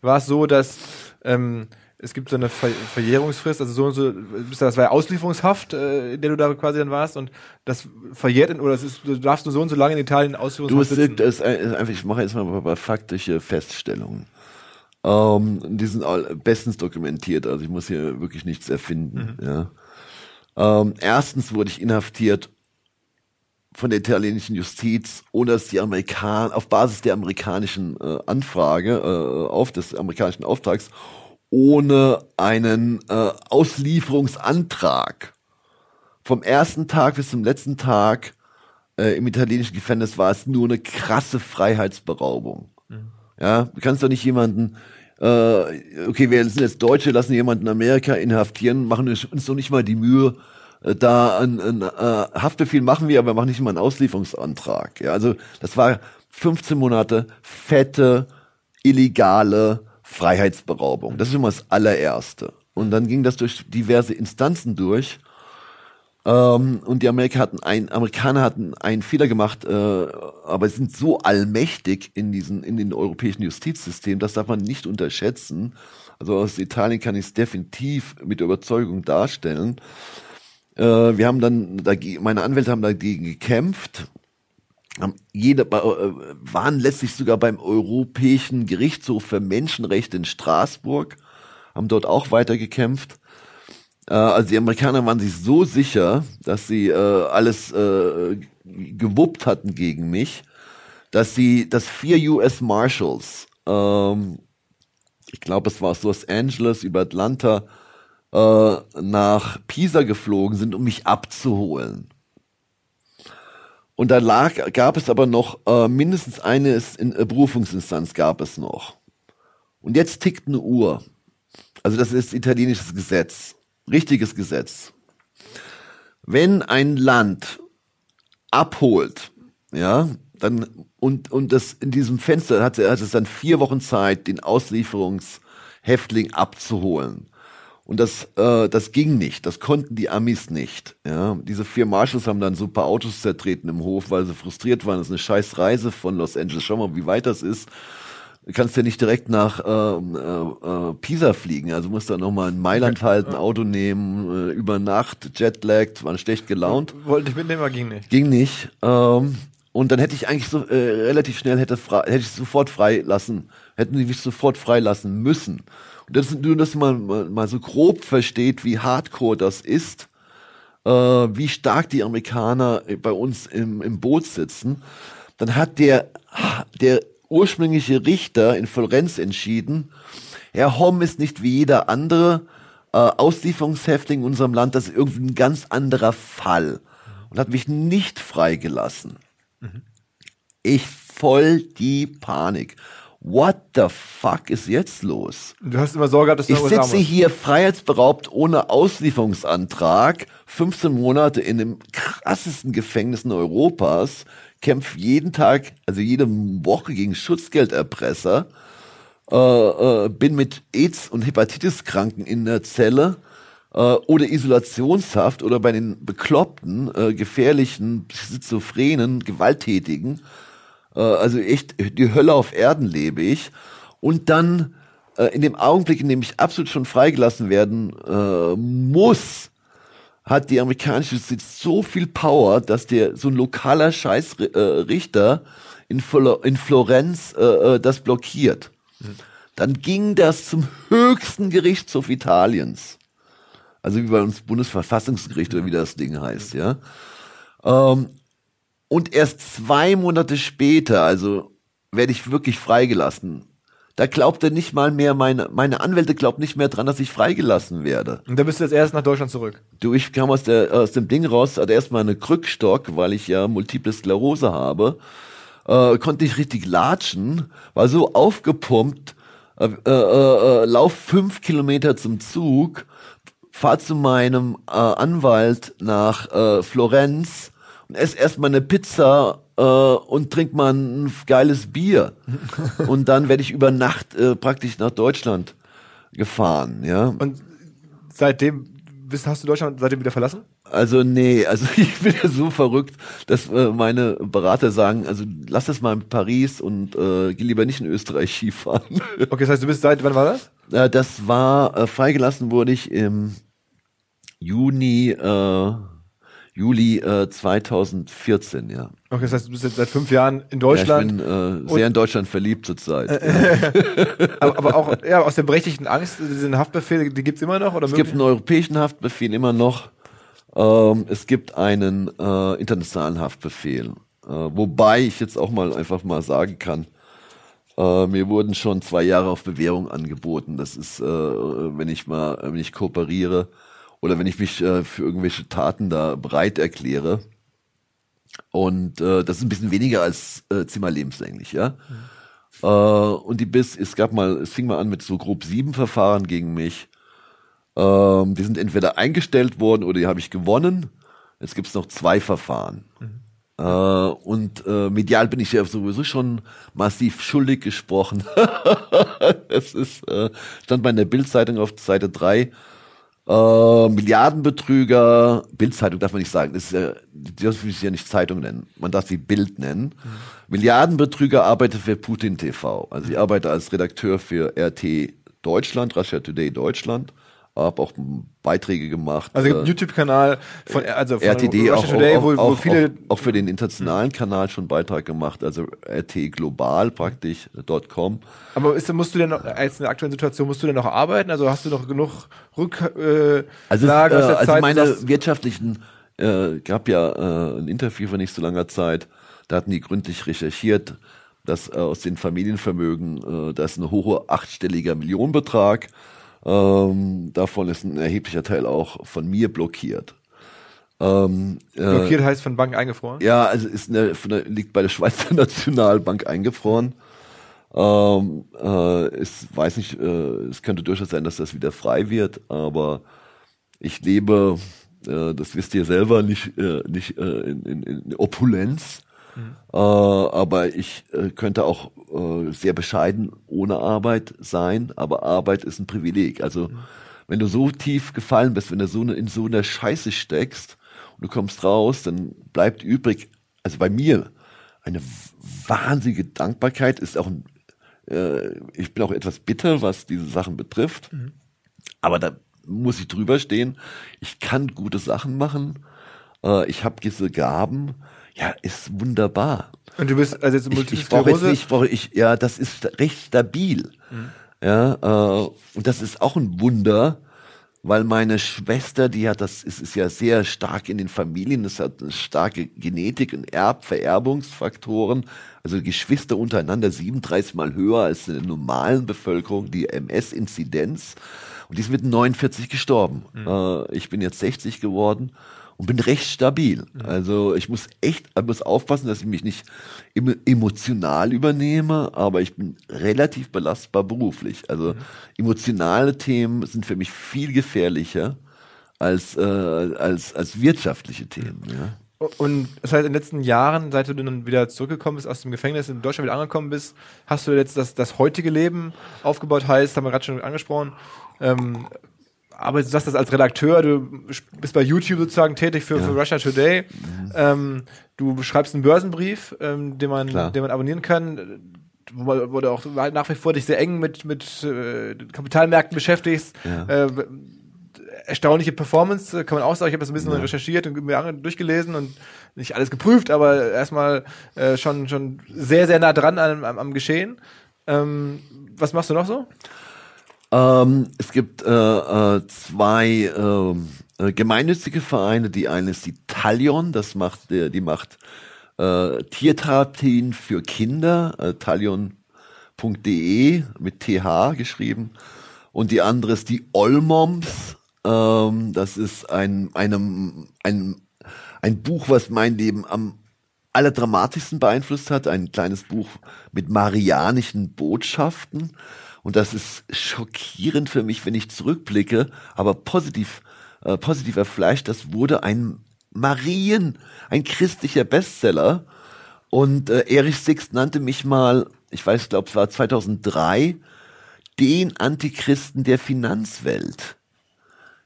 war es so, dass ähm, es gibt so eine Ver Verjährungsfrist, also so und so, das war ja Auslieferungshaft, äh, in der du da quasi dann warst und das verjährt in, oder es ist, du darfst nur so und so lange in Italien Auslieferungshaft du, sitzen. Du, es ist einfach, ich mache jetzt mal ein paar faktische Feststellungen. Ähm, die sind bestens dokumentiert, also ich muss hier wirklich nichts erfinden. Mhm. Ja. Ähm, erstens wurde ich inhaftiert von der italienischen Justiz, ohne dass die Amerikaner, auf Basis der amerikanischen äh, Anfrage, äh, auf des amerikanischen Auftrags, ohne einen äh, Auslieferungsantrag. Vom ersten Tag bis zum letzten Tag äh, im italienischen Gefängnis war es nur eine krasse Freiheitsberaubung. Mhm. Ja, du kannst doch nicht jemanden, äh, okay, wir sind jetzt Deutsche, lassen jemanden in Amerika inhaftieren, machen uns doch nicht mal die Mühe, äh, da ein, ein äh, Haftbefehl machen wir, aber machen nicht mal einen Auslieferungsantrag. Ja, also das war 15 Monate fette, illegale Freiheitsberaubung. Das ist immer das allererste. Und dann ging das durch diverse Instanzen durch. Ähm, und die Amerika hatten ein, Amerikaner hatten einen Fehler gemacht, äh, aber sind so allmächtig in diesen, in den europäischen Justizsystem, das darf man nicht unterschätzen. Also aus Italien kann ich es definitiv mit Überzeugung darstellen. Äh, wir haben dann, meine Anwälte haben dagegen gekämpft haben jede, äh, waren letztlich sogar beim Europäischen Gerichtshof für Menschenrechte in Straßburg, haben dort auch weiter gekämpft. Äh, also die Amerikaner waren sich so sicher, dass sie äh, alles gewuppt hatten gegen mich, dass sie, dass vier US Marshals, ähm, ich glaube es war aus Los Angeles über Atlanta, nach Pisa geflogen sind, um mich abzuholen. Und da lag, gab es aber noch äh, mindestens eine in, äh, Berufungsinstanz gab es noch. Und jetzt tickt eine Uhr. Also das ist italienisches Gesetz, richtiges Gesetz. Wenn ein Land abholt, ja, dann und und das in diesem Fenster hat, hat es dann vier Wochen Zeit, den Auslieferungshäftling abzuholen. Und das, äh, das ging nicht. Das konnten die Amis nicht. Ja, diese vier Marshals haben dann super Autos zertreten im Hof, weil sie frustriert waren. Das ist eine scheiß Reise von Los Angeles. Schau mal, wie weit das ist. Du kannst ja nicht direkt nach äh, äh, Pisa fliegen. Also musst du noch mal in Mailand halt ein Auto nehmen, äh, über Nacht, Jetlagged, waren schlecht gelaunt. Wollte ich mitnehmen, aber ging nicht. Ging nicht. Ähm, und dann hätte ich eigentlich so äh, relativ schnell hätte, hätte ich sofort freilassen, hätten die mich sofort freilassen müssen dass das mal, mal, mal so grob versteht, wie hardcore das ist, äh, wie stark die Amerikaner bei uns im, im Boot sitzen, dann hat der, der ursprüngliche Richter in Florenz entschieden, Herr Homm ist nicht wie jeder andere äh, Auslieferungshäftling in unserem Land, das ist irgendwie ein ganz anderer Fall und hat mich nicht freigelassen. Mhm. Ich voll die Panik what the fuck ist jetzt los? Du hast immer Sorge gehabt, dass du Ich sitze hier freiheitsberaubt ohne Auslieferungsantrag, 15 Monate in dem krassesten Gefängnis in Europas, kämpfe jeden Tag, also jede Woche gegen Schutzgelderpresser, äh, äh, bin mit AIDS und Hepatitis-Kranken in der Zelle. Äh, oder Isolationshaft oder bei den bekloppten, äh, gefährlichen, schizophrenen, gewalttätigen äh, also echt die Hölle auf Erden lebe ich. Und dann äh, in dem Augenblick, in dem ich absolut schon freigelassen werden äh, muss, hat die amerikanische Justiz so viel Power, dass der so ein lokaler Scheißrichter in, Flo in Florenz das blockiert. Mhm. Dann ging das zum höchsten Gerichtshof Italiens. Also wie bei uns Bundesverfassungsgericht oder wie das Ding heißt, ja. Ähm, und erst zwei Monate später, also werde ich wirklich freigelassen. Da glaubt er nicht mal mehr, meine, meine Anwälte glaubt nicht mehr dran, dass ich freigelassen werde. Und da bist du jetzt erst nach Deutschland zurück. Du, ich kam aus, der, aus dem Ding raus, hatte erstmal eine Krückstock, weil ich ja multiple Sklerose habe. Äh, konnte nicht richtig latschen, war so aufgepumpt, äh, äh, äh, lauf fünf Kilometer zum Zug, fahr zu meinem äh, Anwalt nach äh, Florenz und esse erstmal eine Pizza äh, und trink mal ein geiles Bier. und dann werde ich über Nacht äh, praktisch nach Deutschland gefahren, ja. Und seitdem bist, hast du Deutschland seitdem wieder verlassen? Also nee, also ich bin ja so verrückt, dass äh, meine Berater sagen, also lass das mal in Paris und äh, geh lieber nicht in Österreich Skifahren. Okay, das heißt, du bist seit wann war das? Äh, das war äh, freigelassen wurde ich im Juni äh, Juli äh, 2014, ja. Okay, das heißt, du bist jetzt seit fünf Jahren in Deutschland. Ja, ich bin äh, sehr in Deutschland verliebt zurzeit. aber, aber, auch ja, aus der berechtigten Angst, diesen Haftbefehl, die gibt's immer noch? Oder es gibt einen europäischen Haftbefehl immer noch. Ähm, es gibt einen äh, internationalen Haftbefehl. Äh, wobei ich jetzt auch mal einfach mal sagen kann, äh, mir wurden schon zwei Jahre auf Bewährung angeboten. Das ist, äh, wenn ich mal, wenn ich kooperiere, oder wenn ich mich äh, für irgendwelche Taten da bereit erkläre. Und äh, das ist ein bisschen weniger als äh, Zimmer lebenslänglich, ja. Mhm. Äh, und die bis, es gab mal, es fing mal an mit so grob sieben Verfahren gegen mich. Ähm, die sind entweder eingestellt worden oder die habe ich gewonnen. Jetzt gibt's noch zwei Verfahren. Mhm. Äh, und äh, medial bin ich ja sowieso schon massiv schuldig gesprochen. es ist, äh, stand bei der Bildzeitung auf Seite drei äh, Milliardenbetrüger, Bildzeitung darf man nicht sagen, das ist ja, das will ich ja nicht Zeitung nennen, man darf sie Bild nennen. Mhm. Milliardenbetrüger arbeitet für Putin TV. Also ich arbeite als Redakteur für RT Deutschland, Russia Today Deutschland habe auch Beiträge gemacht. Also äh, YouTube-Kanal von also von RTD auch, Today, auch, wo, wo viele auch, auch, für den internationalen Kanal schon Beitrag gemacht, also RT Global praktisch .com. Aber ist, musst du denn noch, als in der aktuellen Situation musst du denn noch arbeiten? Also hast du noch genug Rücklagen? Äh, also, äh, also meine wirtschaftlichen äh, gab ja äh, ein Interview vor nicht so langer Zeit. Da hatten die gründlich recherchiert, dass äh, aus den Familienvermögen, äh, da ist ein hoher achtstelliger Millionenbetrag ähm, davon ist ein erheblicher Teil auch von mir blockiert. Ähm, äh, blockiert heißt von Bank eingefroren? Ja, also ist eine, der, liegt bei der Schweizer Nationalbank eingefroren. Ähm, äh, es weiß nicht, äh, es könnte durchaus sein, dass das wieder frei wird, aber ich lebe, äh, das wisst ihr selber, nicht, äh, nicht äh, in, in, in Opulenz. Mhm. Äh, aber ich äh, könnte auch äh, sehr bescheiden ohne Arbeit sein, aber Arbeit ist ein Privileg. Also mhm. wenn du so tief gefallen bist, wenn du so ne, in so einer Scheiße steckst und du kommst raus, dann bleibt übrig, also bei mir, eine wahnsinnige Dankbarkeit ist auch ein, äh, ich bin auch etwas bitter, was diese Sachen betrifft, mhm. aber da muss ich drüber stehen. Ich kann gute Sachen machen. Äh, ich habe diese Gaben ja, ist wunderbar. Und du bist also jetzt Multiple ich, ich brauche jetzt nicht, brauche ich, ja, das ist recht stabil. Mhm. Ja, äh, und das ist auch ein Wunder, weil meine Schwester, die hat das, ist, ist ja sehr stark in den Familien, es hat eine starke Genetik und Erb, Vererbungsfaktoren, also Geschwister untereinander 37 mal höher als in der normalen Bevölkerung, die MS-Inzidenz. Und die ist mit 49 gestorben. Mhm. Äh, ich bin jetzt 60 geworden und bin recht stabil. Also ich muss echt, ich muss aufpassen, dass ich mich nicht emotional übernehme, aber ich bin relativ belastbar beruflich. Also emotionale Themen sind für mich viel gefährlicher als, äh, als, als wirtschaftliche Themen. Ja. Und das heißt, in den letzten Jahren, seit du dann wieder zurückgekommen bist aus dem Gefängnis, in Deutschland wieder angekommen bist, hast du jetzt das, das heutige Leben aufgebaut, heißt, haben wir gerade schon angesprochen, ähm, aber du sagst das als Redakteur, du bist bei YouTube sozusagen tätig für, ja. für Russia Today. Mhm. Ähm, du schreibst einen Börsenbrief, ähm, den, man, den man abonnieren kann. wo, wo du auch nach wie vor dich sehr eng mit, mit äh, Kapitalmärkten beschäftigst. Ja. Äh, erstaunliche Performance, kann man auch sagen. Ich habe das ein bisschen ja. recherchiert und mir durchgelesen und nicht alles geprüft, aber erstmal äh, schon, schon sehr, sehr nah dran am, am, am Geschehen. Ähm, was machst du noch so? Ähm, es gibt äh, äh, zwei ähm, äh, gemeinnützige Vereine. Die eine ist die Talion, das macht, äh, die macht äh, Tiertherapien für Kinder, äh, talion.de mit TH geschrieben. Und die andere ist die Olmoms. Ähm, das ist ein, einem, ein, ein Buch, was mein Leben am allerdramatischsten beeinflusst hat. Ein kleines Buch mit marianischen Botschaften. Und das ist schockierend für mich, wenn ich zurückblicke, aber positiv, äh, positiver Fleisch, das wurde ein Marien, ein christlicher Bestseller. Und äh, Erich Sixt nannte mich mal, ich weiß, glaube es war 2003, den Antichristen der Finanzwelt.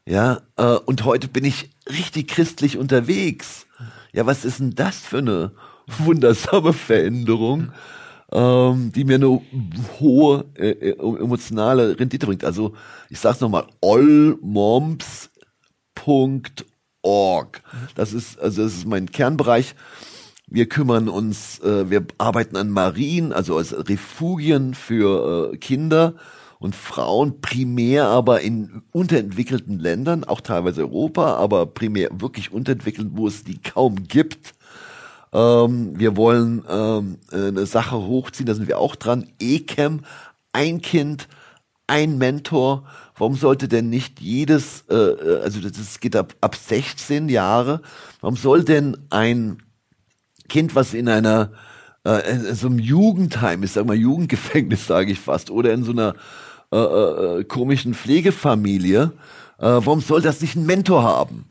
Ja, äh, und heute bin ich richtig christlich unterwegs. Ja, was ist denn das für eine wundersame Veränderung? Ähm, die mir eine hohe äh, äh emotionale Rendite bringt. Also ich sag's nochmal, allmoms.org. Das ist, also das ist mein Kernbereich. Wir kümmern uns, äh, wir arbeiten an Marien, also als Refugien für äh, Kinder und Frauen, primär aber in unterentwickelten Ländern, auch teilweise Europa, aber primär wirklich unterentwickelt, wo es die kaum gibt. Ähm, wir wollen ähm, eine Sache hochziehen, da sind wir auch dran. ECAM, ein Kind, ein Mentor. Warum sollte denn nicht jedes, äh, äh also das geht ab, ab 16 Jahre, warum soll denn ein Kind, was in einer äh, in so einem Jugendheim ist, sag mal Jugendgefängnis, sage ich fast, oder in so einer äh, äh, äh komischen Pflegefamilie, äh, warum soll das nicht einen Mentor haben?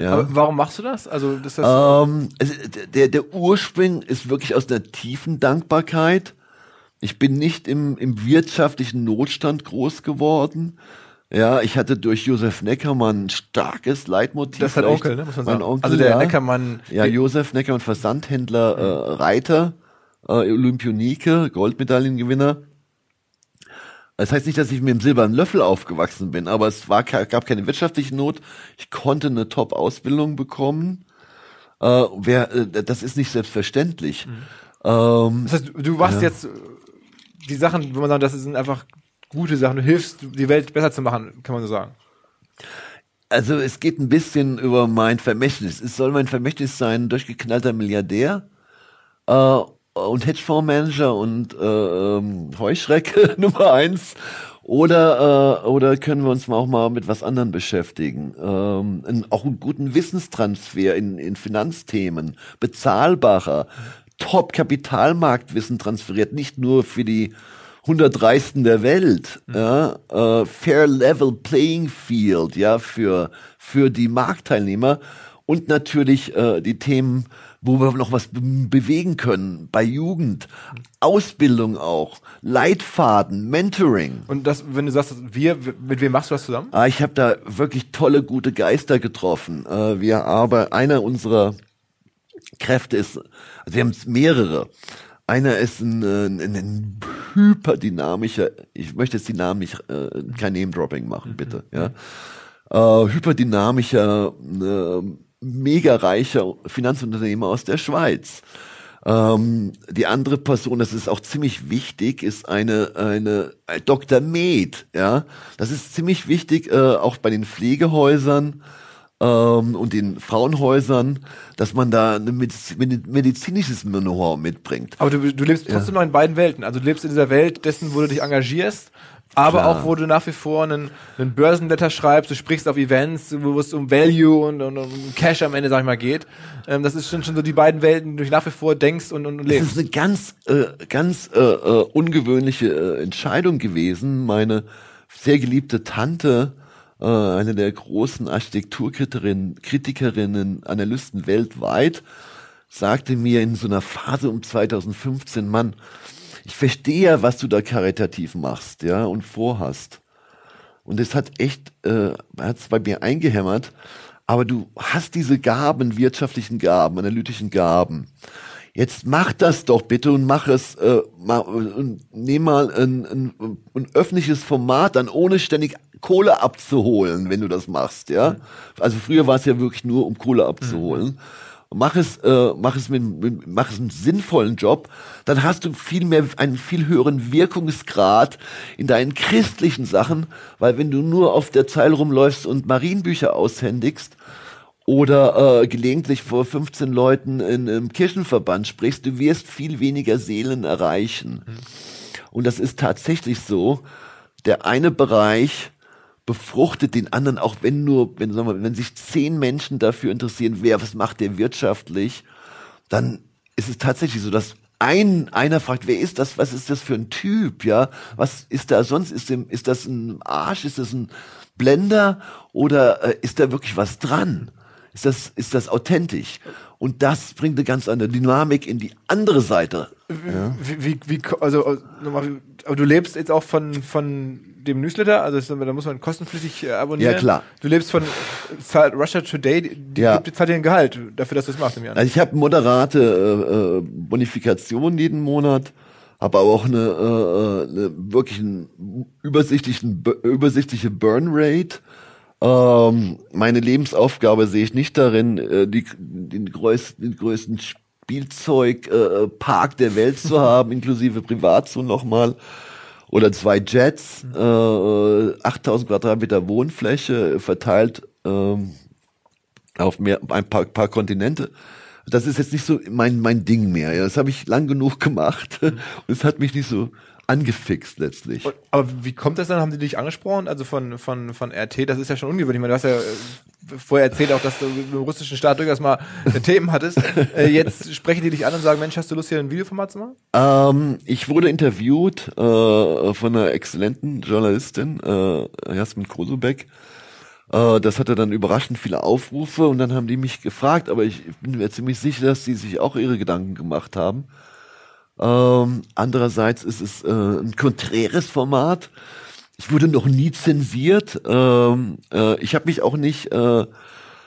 Ja. Aber warum machst du das? Also, das ähm, der, der Ursprung ist wirklich aus einer tiefen Dankbarkeit. Ich bin nicht im, im wirtschaftlichen Notstand groß geworden. Ja, ich hatte durch Josef Neckermann ein starkes Leitmotiv. Das ist dein Onkel, ne? Muss man sagen. Onkel, also der ja. Neckermann. Ja, Josef Neckermann, Versandhändler, äh, Reiter, äh, Olympionike, Goldmedaillengewinner. Das heißt nicht, dass ich mit dem silbernen Löffel aufgewachsen bin, aber es war, gab keine wirtschaftliche Not. Ich konnte eine Top-Ausbildung bekommen. Äh, wer, äh, das ist nicht selbstverständlich. Mhm. Ähm, das heißt, du machst ja. jetzt die Sachen, wenn man sagt, das sind einfach gute Sachen. Du hilfst, die Welt besser zu machen, kann man so sagen. Also es geht ein bisschen über mein Vermächtnis. Es soll mein Vermächtnis sein, durchgeknallter Milliardär. Äh, und Hedgefondsmanager und äh, ähm, Heuschrecke Nummer eins. Oder, äh, oder können wir uns mal auch mal mit was anderem beschäftigen? Ähm, in, auch einen guten Wissenstransfer in, in Finanzthemen, bezahlbarer, Top-Kapitalmarktwissen transferiert, nicht nur für die 100 Reichsten der Welt, mhm. ja, äh, Fair Level Playing Field, ja, für, für die Marktteilnehmer und natürlich äh, die Themen wo wir noch was bewegen können, bei Jugend, Ausbildung auch, Leitfaden, Mentoring. Und das, wenn du sagst, wir, mit wem machst du das zusammen? Ah, ich habe da wirklich tolle, gute Geister getroffen. Äh, wir aber einer unserer Kräfte ist, also wir haben mehrere. Einer ist ein, ein, ein, hyperdynamischer, ich möchte jetzt die Namen nicht, äh, kein Name-Dropping machen, bitte, ja. Äh, hyperdynamischer, äh, mega reicher Finanzunternehmer aus der Schweiz. Ähm, die andere Person, das ist auch ziemlich wichtig, ist eine, eine äh, Dr. Med, ja. Das ist ziemlich wichtig, äh, auch bei den Pflegehäusern ähm, und den Frauenhäusern, dass man da ein medizinisches Know-how mitbringt. Aber du, du lebst trotzdem ja. noch in beiden Welten. Also du lebst in dieser Welt dessen, wo du dich engagierst aber Klar. auch, wo du nach wie vor einen, einen Börsenletter schreibst, du sprichst auf Events, wo es um Value und, und um Cash am Ende, sag ich mal, geht. Ähm, das ist schon, schon so die beiden Welten, die du nach wie vor denkst und, und, lebst. Das ist eine ganz, äh, ganz äh, äh, ungewöhnliche äh, Entscheidung gewesen. Meine sehr geliebte Tante, äh, eine der großen Architekturkritikerinnen, Kritikerinnen, Analysten weltweit, sagte mir in so einer Phase um 2015, Mann, ich verstehe ja, was du da karitativ machst, ja, und vorhast. Und es hat echt, äh, hat es bei mir eingehämmert. Aber du hast diese Gaben, wirtschaftlichen Gaben, analytischen Gaben. Jetzt mach das doch bitte und mach es, äh, mach, und nehm mal ein, ein, ein öffentliches Format dann ohne ständig Kohle abzuholen, wenn du das machst, ja. Also früher war es ja wirklich nur, um Kohle abzuholen. Mhm mach es, äh, mach es mit, mit, mach es einen sinnvollen Job, dann hast du viel mehr, einen viel höheren Wirkungsgrad in deinen christlichen Sachen, weil wenn du nur auf der Zeile rumläufst und Marienbücher aushändigst, oder äh, gelegentlich vor 15 Leuten in einem Kirchenverband sprichst, du wirst viel weniger Seelen erreichen. Mhm. Und das ist tatsächlich so. Der eine Bereich befruchtet den anderen, auch wenn nur, wenn, sagen wir, wenn sich zehn Menschen dafür interessieren, wer, was macht der wirtschaftlich, dann ist es tatsächlich so, dass ein, einer fragt, wer ist das, was ist das für ein Typ, ja, was ist da sonst, ist, dem, ist das ein Arsch, ist das ein Blender oder äh, ist da wirklich was dran? Ist das, ist das authentisch? Und das bringt eine ganz andere Dynamik in die andere Seite. Ja. Wie, wie, wie, also, aber du lebst jetzt auch von, von dem Newsletter, also da muss man kostenpflichtig äh, abonnieren. Ja, klar. Du lebst von zahlt Russia Today, die ja. gibt, zahlt dir ein Gehalt dafür, dass du das machst im Jahr. Also ich habe moderate äh, äh, Bonifikation jeden Monat, habe aber auch eine, äh, eine wirklich einen übersichtlichen, übersichtliche Burn Rate. Ähm, meine Lebensaufgabe sehe ich nicht darin, äh, die, den größten, den größten Spielzeugpark äh, der Welt zu haben, inklusive Privatzone nochmal oder zwei Jets, äh, 8000 Quadratmeter Wohnfläche verteilt ähm, auf mehr, ein paar, paar Kontinente. Das ist jetzt nicht so mein, mein Ding mehr. Ja. Das habe ich lang genug gemacht und es hat mich nicht so angefixt letztlich. Aber wie kommt das dann? Haben die dich angesprochen? Also von, von, von RT, das ist ja schon ungewöhnlich. Ich meine, du hast ja äh, vorher erzählt auch, dass du im russischen Staat durchaus mal Themen hattttest. Äh, jetzt sprechen die dich an und sagen, Mensch, hast du Lust, hier ein Videoformat zu machen? Ähm, ich wurde interviewt äh, von einer exzellenten Journalistin, äh, Jasmin Krosubek. Äh, das hatte dann überraschend viele Aufrufe und dann haben die mich gefragt, aber ich bin mir ziemlich sicher, dass die sich auch ihre Gedanken gemacht haben. Ähm, andererseits ist es äh, ein konträres Format. Ich wurde noch nie zensiert. Ähm, äh, ich habe mich auch nicht, äh,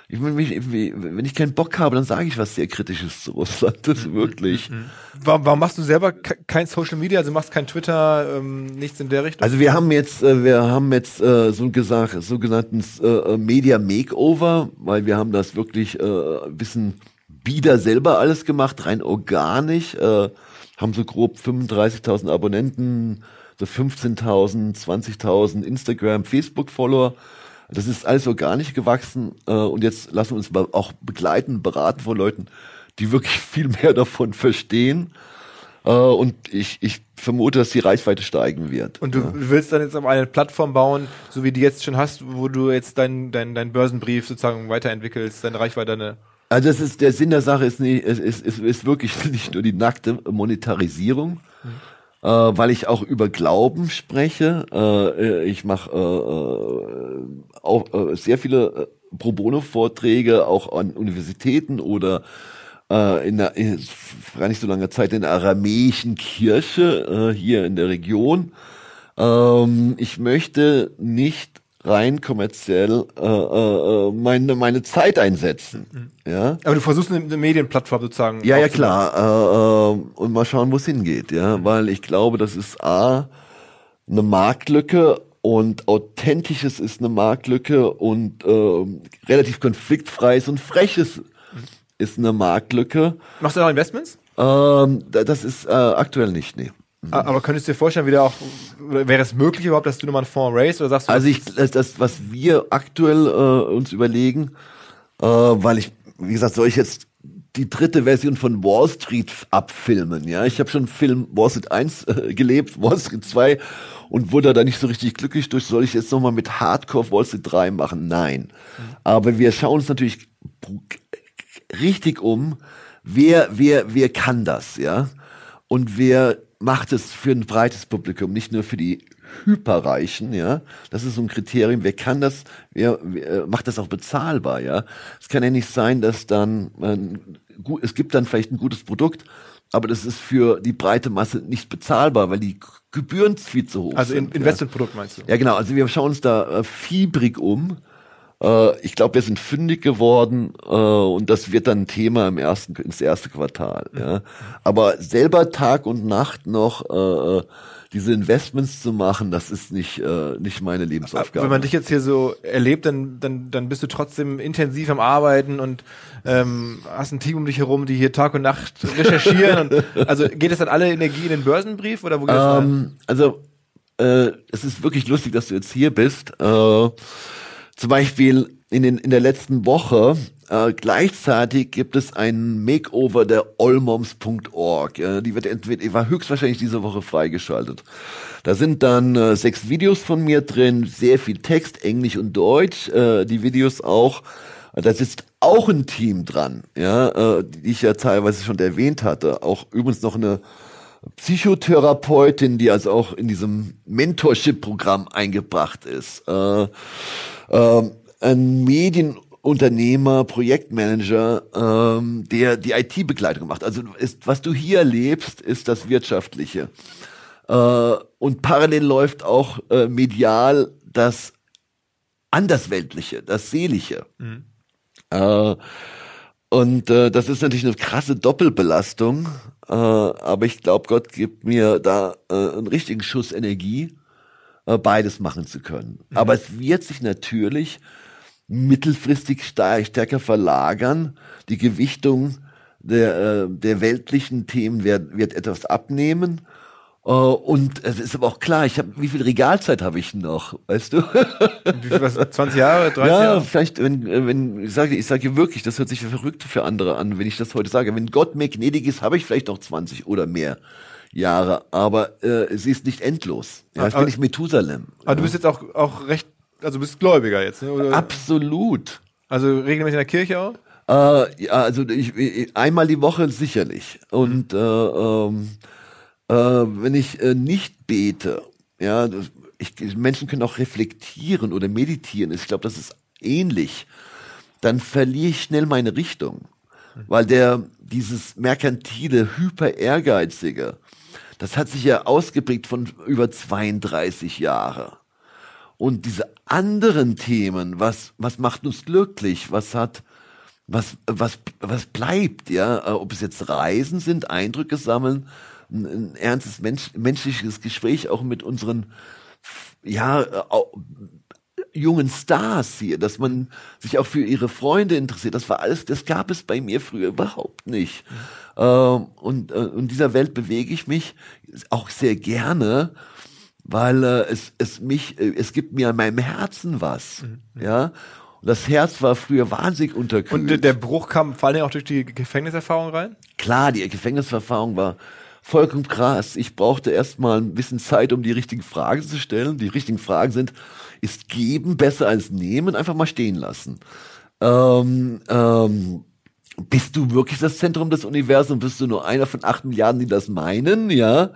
ich, wenn ich keinen Bock habe, dann sage ich was sehr Kritisches zu Russland. Das mhm, wirklich. Mhm, mhm. Warum, warum machst du selber kein Social Media? Also machst kein Twitter, ähm, nichts in der Richtung? Also wir haben jetzt, äh, wir haben jetzt äh, so gesagt, sogenannten äh, Media Makeover, weil wir haben das wirklich äh, ein bisschen bieder selber alles gemacht, rein organisch. Äh, haben so grob 35.000 Abonnenten, so 15.000, 20.000 Instagram, Facebook-Follower. Das ist alles so gar nicht gewachsen. Äh, und jetzt lassen wir uns auch begleiten, beraten von Leuten, die wirklich viel mehr davon verstehen. Äh, und ich, ich vermute, dass die Reichweite steigen wird. Und du ja. willst dann jetzt aber eine Plattform bauen, so wie die jetzt schon hast, wo du jetzt deinen dein, dein Börsenbrief sozusagen weiterentwickelst, deine Reichweite, deine also das ist der Sinn der Sache ist nicht, ist, ist, ist, wirklich nicht nur die nackte Monetarisierung, mhm. äh, weil ich auch über Glauben spreche. Äh, ich mache äh, äh, auch äh, sehr viele äh, Pro Bono Vorträge auch an Universitäten oder äh, in der in, gar nicht so langer Zeit in der aramäischen Kirche äh, hier in der Region. Ähm, ich möchte nicht rein kommerziell äh, äh, meine meine Zeit einsetzen. Mhm. Ja. Aber du versuchst eine, eine Medienplattform sozusagen. Ja, ja klar. Äh, äh, und mal schauen, wo es hingeht. Ja, mhm. weil ich glaube, das ist a eine Marktlücke und authentisches ist eine Marktlücke und äh, relativ konfliktfreies und freches mhm. ist eine Marktlücke. Machst du noch Investments? Ähm, das ist äh, aktuell nicht, nee. Aber könntest du dir vorstellen, wieder auch, wäre es möglich überhaupt, dass du nochmal einen Fonds raise oder sagst du? Also ich, das, das was wir aktuell äh, uns überlegen, äh, weil ich, wie gesagt, soll ich jetzt die dritte Version von Wall Street abfilmen, ja? Ich habe schon Film Wall Street 1 äh, gelebt, Wall Street 2 und wurde da nicht so richtig glücklich durch. Soll ich jetzt nochmal mit Hardcore Wall Street 3 machen? Nein. Mhm. Aber wir schauen uns natürlich richtig um, wer, wer, wer kann das, ja? Und wer macht es für ein breites Publikum, nicht nur für die Hyperreichen, ja. Das ist so ein Kriterium. Wer kann das? Wer, wer macht das auch bezahlbar, ja? Es kann ja nicht sein, dass dann man, gut, es gibt dann vielleicht ein gutes Produkt, aber das ist für die breite Masse nicht bezahlbar, weil die Gebühren viel zu hoch also sind. Also Investmentprodukt meinst du? Ja, genau. Also wir schauen uns da äh, fiebrig um. Äh, ich glaube, wir sind fündig geworden äh, und das wird dann ein Thema im ersten, ins erste Quartal. Ja. Aber selber Tag und Nacht noch äh, äh diese Investments zu machen, das ist nicht, äh, nicht meine Lebensaufgabe. Wenn man dich jetzt hier so erlebt, dann, dann, dann bist du trotzdem intensiv am Arbeiten und ähm, hast ein Team um dich herum, die hier Tag und Nacht recherchieren. und, also geht es dann alle Energie in den Börsenbrief oder wo geht ähm, es Also äh, es ist wirklich lustig, dass du jetzt hier bist. Äh, zum Beispiel in, den, in der letzten Woche äh, gleichzeitig gibt es ein Makeover der olmoms.org. Äh, die wird entweder, war höchstwahrscheinlich diese Woche freigeschaltet. Da sind dann äh, sechs Videos von mir drin, sehr viel Text, Englisch und Deutsch, äh, die Videos auch. Da sitzt auch ein Team dran, ja, äh, die ich ja teilweise schon erwähnt hatte. Auch übrigens noch eine Psychotherapeutin, die also auch in diesem Mentorship-Programm eingebracht ist. Äh, äh, ein Medien Unternehmer, Projektmanager, ähm, der die IT-Begleitung macht. Also ist, was du hier erlebst, ist das Wirtschaftliche. Äh, und parallel läuft auch äh, medial das Andersweltliche, das Seelische. Mhm. Äh, und äh, das ist natürlich eine krasse Doppelbelastung. Äh, aber ich glaube, Gott gibt mir da äh, einen richtigen Schuss Energie, beides machen zu können. Mhm. Aber es wird sich natürlich mittelfristig stärker verlagern. Die Gewichtung der, äh, der weltlichen Themen wird, wird etwas abnehmen. Uh, und es ist aber auch klar, ich habe, wie viel Regalzeit habe ich noch, weißt du? Wie viel, was, 20 Jahre, 30 ja, Jahre? vielleicht, wenn, wenn, ich sage, ich sage wirklich, das hört sich verrückt für andere an, wenn ich das heute sage. Wenn Gott mir gnädig ist, habe ich vielleicht noch 20 oder mehr Jahre, aber äh, sie ist nicht endlos. Ja, ich bin nicht Methusalem. Aber ja. du bist jetzt auch, auch recht also bist Gläubiger jetzt, ne? Oder? Absolut. Also regelmäßig in der Kirche auch? Äh, ja, also ich, ich, einmal die Woche sicherlich. Und äh, ähm, äh, wenn ich äh, nicht bete, ja, ich, Menschen können auch reflektieren oder meditieren. Ich glaube, das ist ähnlich. Dann verliere ich schnell meine Richtung, mhm. weil der dieses merkantile, hyper ehrgeizige, das hat sich ja ausgeprägt von über 32 Jahre. Und diese anderen Themen, was, was macht uns glücklich, was hat, was, was, was bleibt, ja, äh, ob es jetzt Reisen sind, Eindrücke sammeln, ein, ein ernstes Mensch, menschliches Gespräch auch mit unseren, ja, jungen Stars hier, dass man sich auch für ihre Freunde interessiert. Das war alles, das gab es bei mir früher überhaupt nicht. Ähm, und äh, in dieser Welt bewege ich mich auch sehr gerne weil äh, es, es mich, äh, es gibt mir an meinem Herzen was, mhm. ja. Und das Herz war früher wahnsinnig unterkühlt. Und der Bruch kam vor allem auch durch die Gefängniserfahrung rein? Klar, die Gefängniserfahrung war vollkommen krass. Ich brauchte erstmal ein bisschen Zeit, um die richtigen Fragen zu stellen. Die richtigen Fragen sind, ist geben besser als nehmen? Einfach mal stehen lassen. Ähm, ähm, bist du wirklich das Zentrum des Universums? Bist du nur einer von acht Milliarden, die das meinen? Ja.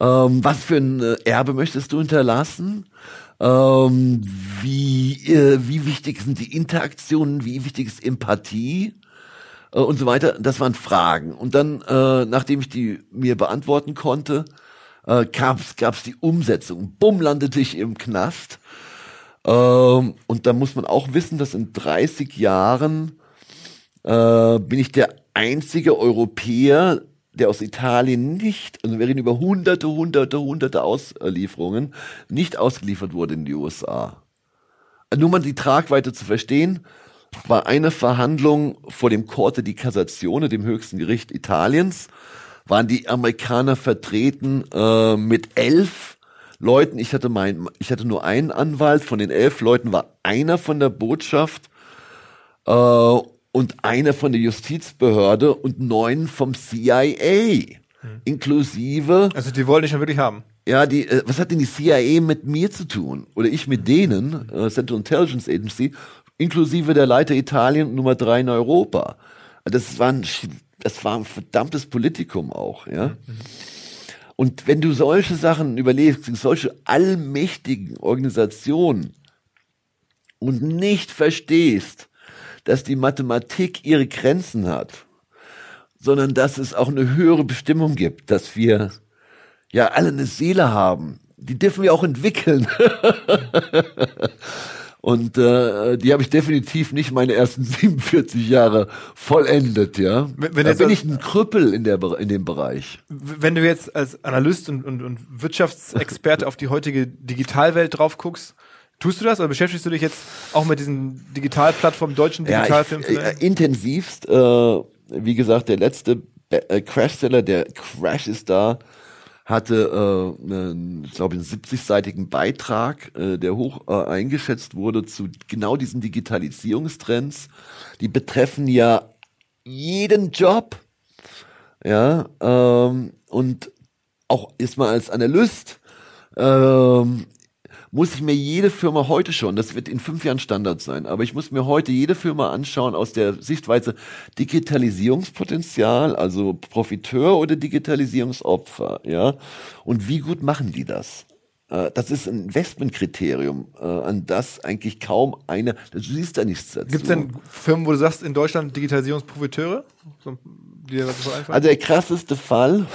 Ähm, was für ein äh, Erbe möchtest du hinterlassen? Ähm, wie, äh, wie wichtig sind die Interaktionen? Wie wichtig ist Empathie? Äh, und so weiter. Das waren Fragen. Und dann, äh, nachdem ich die mir beantworten konnte, äh, gab's gab's die Umsetzung. Bumm, landete ich im Knast. Ähm, und da muss man auch wissen, dass in 30 Jahren äh, bin ich der einzige Europäer, der aus Italien nicht, also wir reden über hunderte, hunderte, hunderte Auslieferungen, nicht ausgeliefert wurde in die USA. Nur mal die Tragweite zu verstehen, war eine Verhandlung vor dem Corte di Cassazione, dem höchsten Gericht Italiens, waren die Amerikaner vertreten äh, mit elf Leuten. Ich hatte mein, ich hatte nur einen Anwalt. Von den elf Leuten war einer von der Botschaft äh, und einer von der Justizbehörde und neun vom CIA. Hm. Inklusive. Also die wollen dich schon wirklich haben. Ja, die, äh, was hat denn die CIA mit mir zu tun? Oder ich mit denen, äh, Central Intelligence Agency, inklusive der Leiter Italien Nummer drei in Europa. Das war ein, das war ein verdammtes Politikum auch, ja. Mhm. Und wenn du solche Sachen überlegst, solche allmächtigen Organisationen und nicht verstehst, dass die Mathematik ihre Grenzen hat, sondern dass es auch eine höhere Bestimmung gibt, dass wir ja alle eine Seele haben. Die dürfen wir auch entwickeln. Und äh, die habe ich definitiv nicht meine ersten 47 Jahre vollendet, ja. Wenn, wenn da bin ich ein Krüppel in, der, in dem Bereich. Wenn du jetzt als Analyst und, und, und Wirtschaftsexperte auf die heutige Digitalwelt drauf guckst, Tust du das oder beschäftigst du dich jetzt auch mit diesen Digitalplattformen, deutschen Digitalfilmen? Ja, ich, äh, intensivst. Äh, wie gesagt, der letzte äh, Crash-Seller, der Crash ist da, hatte, äh, einen, ich glaube, einen 70-seitigen Beitrag, äh, der hoch äh, eingeschätzt wurde zu genau diesen Digitalisierungstrends. Die betreffen ja jeden Job. Ja, ähm, und auch ist mal als Analyst ähm, muss ich mir jede Firma heute schon, das wird in fünf Jahren Standard sein, aber ich muss mir heute jede Firma anschauen aus der Sichtweise Digitalisierungspotenzial, also Profiteur oder Digitalisierungsopfer, ja. Und wie gut machen die das? Äh, das ist ein Investmentkriterium, äh, an das eigentlich kaum eine, du siehst da nichts dazu. Gibt es denn Firmen, wo du sagst, in Deutschland Digitalisierungsprofiteure? Also der krasseste Fall,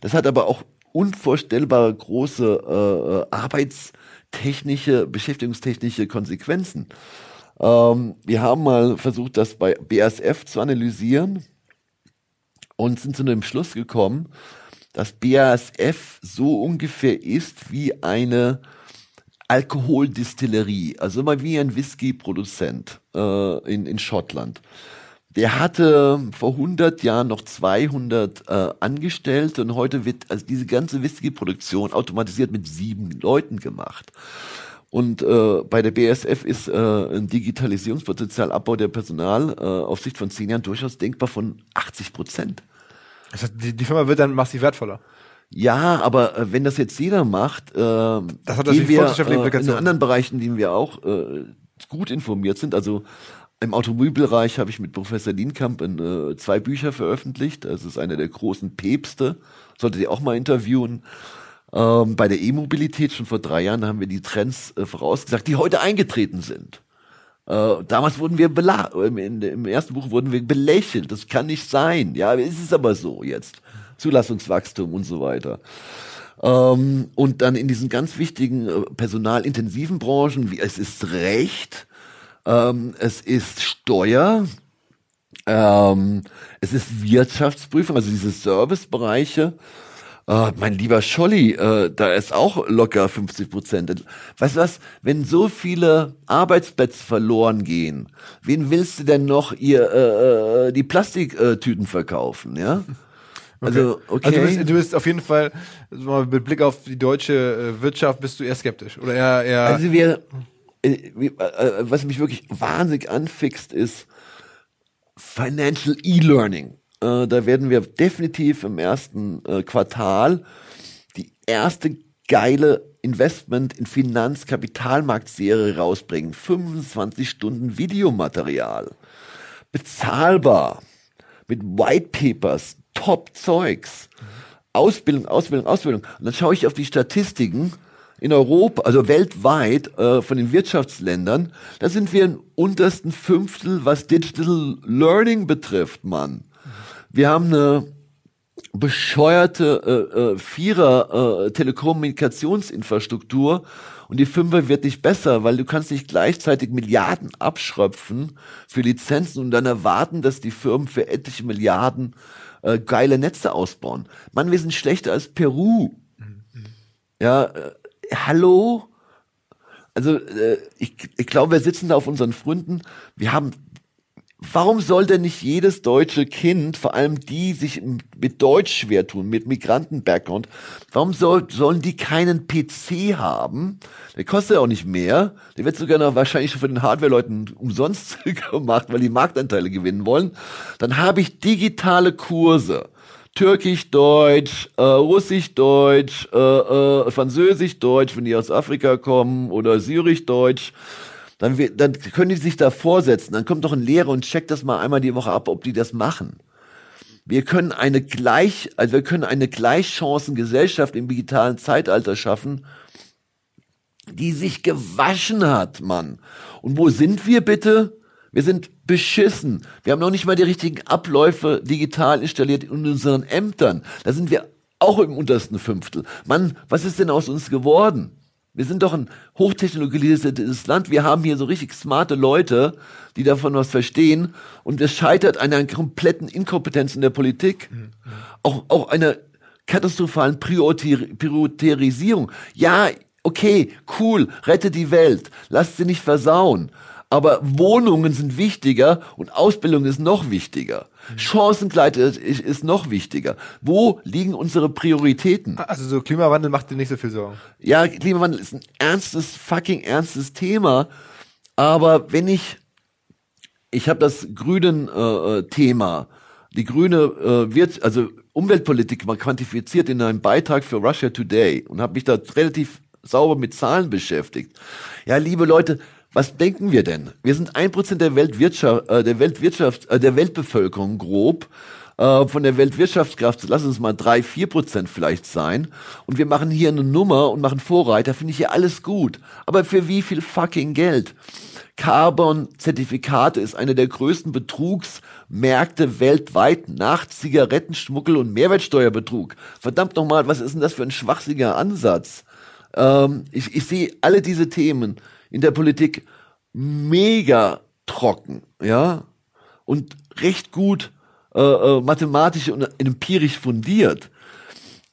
das hat aber auch unvorstellbare große äh, Arbeits- technische, beschäftigungstechnische Konsequenzen. Ähm, wir haben mal versucht, das bei BASF zu analysieren und sind zu dem Schluss gekommen, dass BASF so ungefähr ist wie eine Alkoholdistillerie, also mal wie ein Whisky-Produzent äh, in, in Schottland. Der hatte vor 100 Jahren noch 200 äh, Angestellte und heute wird also diese ganze Whisky-Produktion automatisiert mit sieben Leuten gemacht. Und äh, bei der BSF ist äh, ein Digitalisierungspotenzialabbau der Personal äh, auf Sicht von zehn Jahren durchaus denkbar von 80 Prozent. Das heißt, die, die Firma wird dann massiv wertvoller. Ja, aber äh, wenn das jetzt jeder macht, äh, das hat das wir, äh, in anderen Bereichen, in denen wir auch äh, gut informiert sind, also im Automobilbereich habe ich mit Professor Lienkamp in, äh, zwei Bücher veröffentlicht. Das ist einer der großen Päpste. Solltet ihr auch mal interviewen. Ähm, bei der E-Mobilität schon vor drei Jahren haben wir die Trends äh, vorausgesagt, die heute eingetreten sind. Äh, damals wurden wir bela im, im, ersten Buch wurden wir belächelt. Das kann nicht sein. Ja, es ist aber so jetzt. Zulassungswachstum und so weiter. Ähm, und dann in diesen ganz wichtigen äh, personalintensiven Branchen, wie es ist Recht, ähm, es ist Steuer, ähm, es ist Wirtschaftsprüfung, also diese Servicebereiche. Äh, mein lieber Scholli, äh, da ist auch locker 50 Prozent. Weißt du was, wenn so viele Arbeitsplätze verloren gehen, wen willst du denn noch ihr äh, äh die Plastiktüten verkaufen, ja? Also, okay. Also du bist, du bist auf jeden Fall, mit Blick auf die deutsche äh, Wirtschaft, bist du eher skeptisch. Oder eher, eher Also wir, was mich wirklich wahnsinnig anfixt, ist Financial E-Learning. Äh, da werden wir definitiv im ersten Quartal die erste geile Investment in Finanzkapitalmarktserie rausbringen. 25 Stunden Videomaterial. Bezahlbar. Mit White Papers. Top Zeugs. Ausbildung, Ausbildung, Ausbildung. Und dann schaue ich auf die Statistiken in Europa, also weltweit äh, von den Wirtschaftsländern, da sind wir im untersten Fünftel, was Digital Learning betrifft, Mann. Wir haben eine bescheuerte äh, äh, Vierer äh, Telekommunikationsinfrastruktur und die Fünfer wird nicht besser, weil du kannst nicht gleichzeitig Milliarden abschröpfen für Lizenzen und dann erwarten, dass die Firmen für etliche Milliarden äh, geile Netze ausbauen. Mann, wir sind schlechter als Peru. Ja, äh, hallo? Also äh, ich, ich glaube, wir sitzen da auf unseren Fründen. Wir haben, warum soll denn nicht jedes deutsche Kind, vor allem die sich mit Deutsch schwer tun, mit Migranten-Background, warum soll, sollen die keinen PC haben? Der kostet ja auch nicht mehr. Der wird sogar noch wahrscheinlich von den Hardware-Leuten umsonst gemacht, weil die Marktanteile gewinnen wollen. Dann habe ich digitale Kurse. Türkisch-Deutsch, äh, Russisch-Deutsch, äh, äh, Französisch-Deutsch, wenn die aus Afrika kommen, oder Syrisch-Deutsch. Dann, dann können die sich da vorsetzen. Dann kommt doch ein Lehrer und checkt das mal einmal die Woche ab, ob die das machen. Wir können eine gleich, also wir können eine Gleichchancengesellschaft im digitalen Zeitalter schaffen, die sich gewaschen hat, Mann. Und wo sind wir bitte? Wir sind beschissen. Wir haben noch nicht mal die richtigen Abläufe digital installiert in unseren Ämtern. Da sind wir auch im untersten Fünftel. Mann, was ist denn aus uns geworden? Wir sind doch ein hochtechnologisiertes Land. Wir haben hier so richtig smarte Leute, die davon was verstehen. Und es scheitert an einer kompletten Inkompetenz in der Politik. Mhm. Auch, auch einer katastrophalen Priorisierung. Ja, okay, cool, rette die Welt. Lasst sie nicht versauen. Aber Wohnungen sind wichtiger und Ausbildung ist noch wichtiger. Chancengleiche ist noch wichtiger. Wo liegen unsere Prioritäten? Also so Klimawandel macht dir nicht so viel Sorgen. Ja, Klimawandel ist ein ernstes, fucking ernstes Thema. Aber wenn ich, ich habe das grünen äh, äh, Thema, die grüne äh, wird, also Umweltpolitik mal quantifiziert in einem Beitrag für Russia Today und habe mich da relativ sauber mit Zahlen beschäftigt. Ja, liebe Leute, was denken wir denn? Wir sind ein Prozent der Weltwirtschaft, äh, der Weltwirtschaft, äh, der Weltbevölkerung grob. Äh, von der Weltwirtschaftskraft, lass uns mal drei, vier Prozent vielleicht sein. Und wir machen hier eine Nummer und machen Vorreiter, finde ich ja alles gut. Aber für wie viel fucking Geld? Carbon-Zertifikate ist eine der größten Betrugsmärkte weltweit nach Zigarettenschmuggel und Mehrwertsteuerbetrug. Verdammt nochmal, was ist denn das für ein schwachsinniger Ansatz? Ähm, ich, ich sehe alle diese Themen in der Politik mega trocken, ja, und recht gut äh, äh, mathematisch und empirisch fundiert.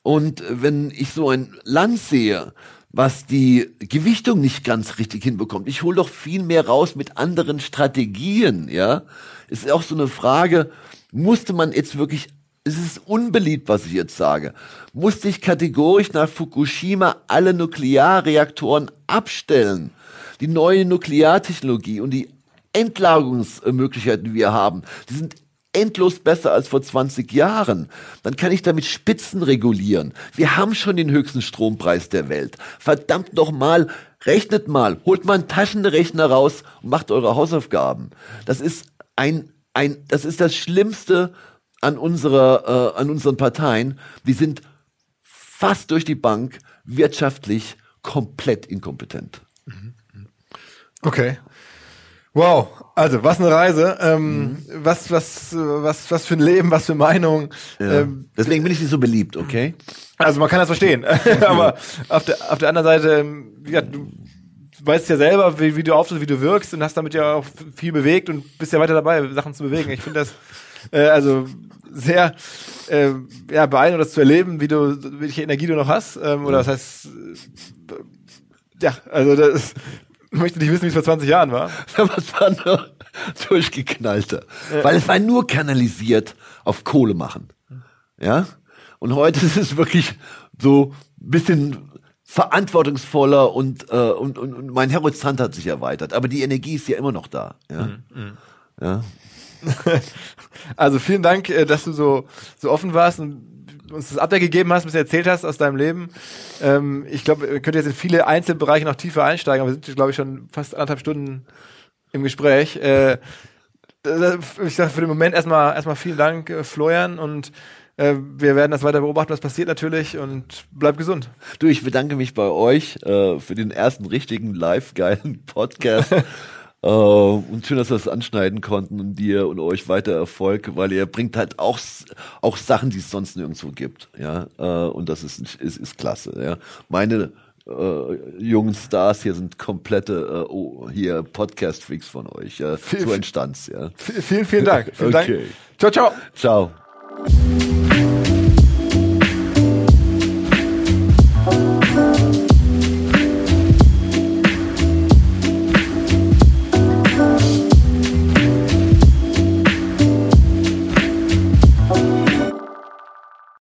Und wenn ich so ein Land sehe, was die Gewichtung nicht ganz richtig hinbekommt, ich hole doch viel mehr raus mit anderen Strategien, ja. Es ist auch so eine Frage, musste man jetzt wirklich es ist unbeliebt, was ich jetzt sage, musste ich kategorisch nach Fukushima alle Nuklearreaktoren abstellen die neue Nukleartechnologie und die Endlagerungsmöglichkeiten, die wir haben, die sind endlos besser als vor 20 Jahren. Dann kann ich damit Spitzen regulieren. Wir haben schon den höchsten Strompreis der Welt. Verdammt noch mal, rechnet mal, holt mal einen Taschenrechner raus und macht eure Hausaufgaben. Das ist ein, ein, das ist das Schlimmste an unserer, äh, an unseren Parteien. Die sind fast durch die Bank wirtschaftlich komplett inkompetent. Mhm. Okay. Wow, also was eine Reise, ähm, mhm. was, was, was, was für ein Leben, was für Meinung. Ja. Ähm, Deswegen bin ich nicht so beliebt, okay? Also man kann das verstehen, aber auf der, auf der anderen Seite, ja, du weißt ja selber, wie, wie du auftrittst, wie du wirkst und hast damit ja auch viel bewegt und bist ja weiter dabei, Sachen zu bewegen. Ich finde das äh, also sehr äh, ja, beeindruckend, das zu erleben, wie du, welche Energie du noch hast. Ähm, oder was heißt, äh, ja, also das, möchte nicht wissen, wie es vor 20 Jahren war. Was war nur durchgeknallter? Ja. Weil es war nur kanalisiert auf Kohle machen. Ja? Und heute ist es wirklich so ein bisschen verantwortungsvoller und, äh, und, und, und mein Horizont hat sich erweitert. Aber die Energie ist ja immer noch da. Ja. Mhm. mhm. ja. also vielen Dank, äh, dass du so, so offen warst und uns das Update gegeben hast, was du erzählt hast aus deinem Leben. Ähm, ich glaube, wir können jetzt in viele Einzelbereiche noch tiefer einsteigen, aber wir sind, glaube ich, schon fast anderthalb Stunden im Gespräch. Äh, ich sage für den Moment erstmal erstmal vielen Dank, äh, Florian, und äh, wir werden das weiter beobachten, was passiert natürlich, und bleib gesund. Du, ich bedanke mich bei euch äh, für den ersten richtigen live geilen Podcast. Äh, und schön, dass wir das anschneiden konnten und dir und euch weiter Erfolg, weil ihr bringt halt auch, auch Sachen, die es sonst nirgendwo gibt. Ja, äh, und das ist, ist, ist klasse. Ja, meine äh, jungen Stars hier sind komplette oh, hier Podcast-Freaks von euch. Ja, so entstand's. Ja. Vielen, vielen Dank. Vielen okay. Dank. Ciao, ciao. Ciao.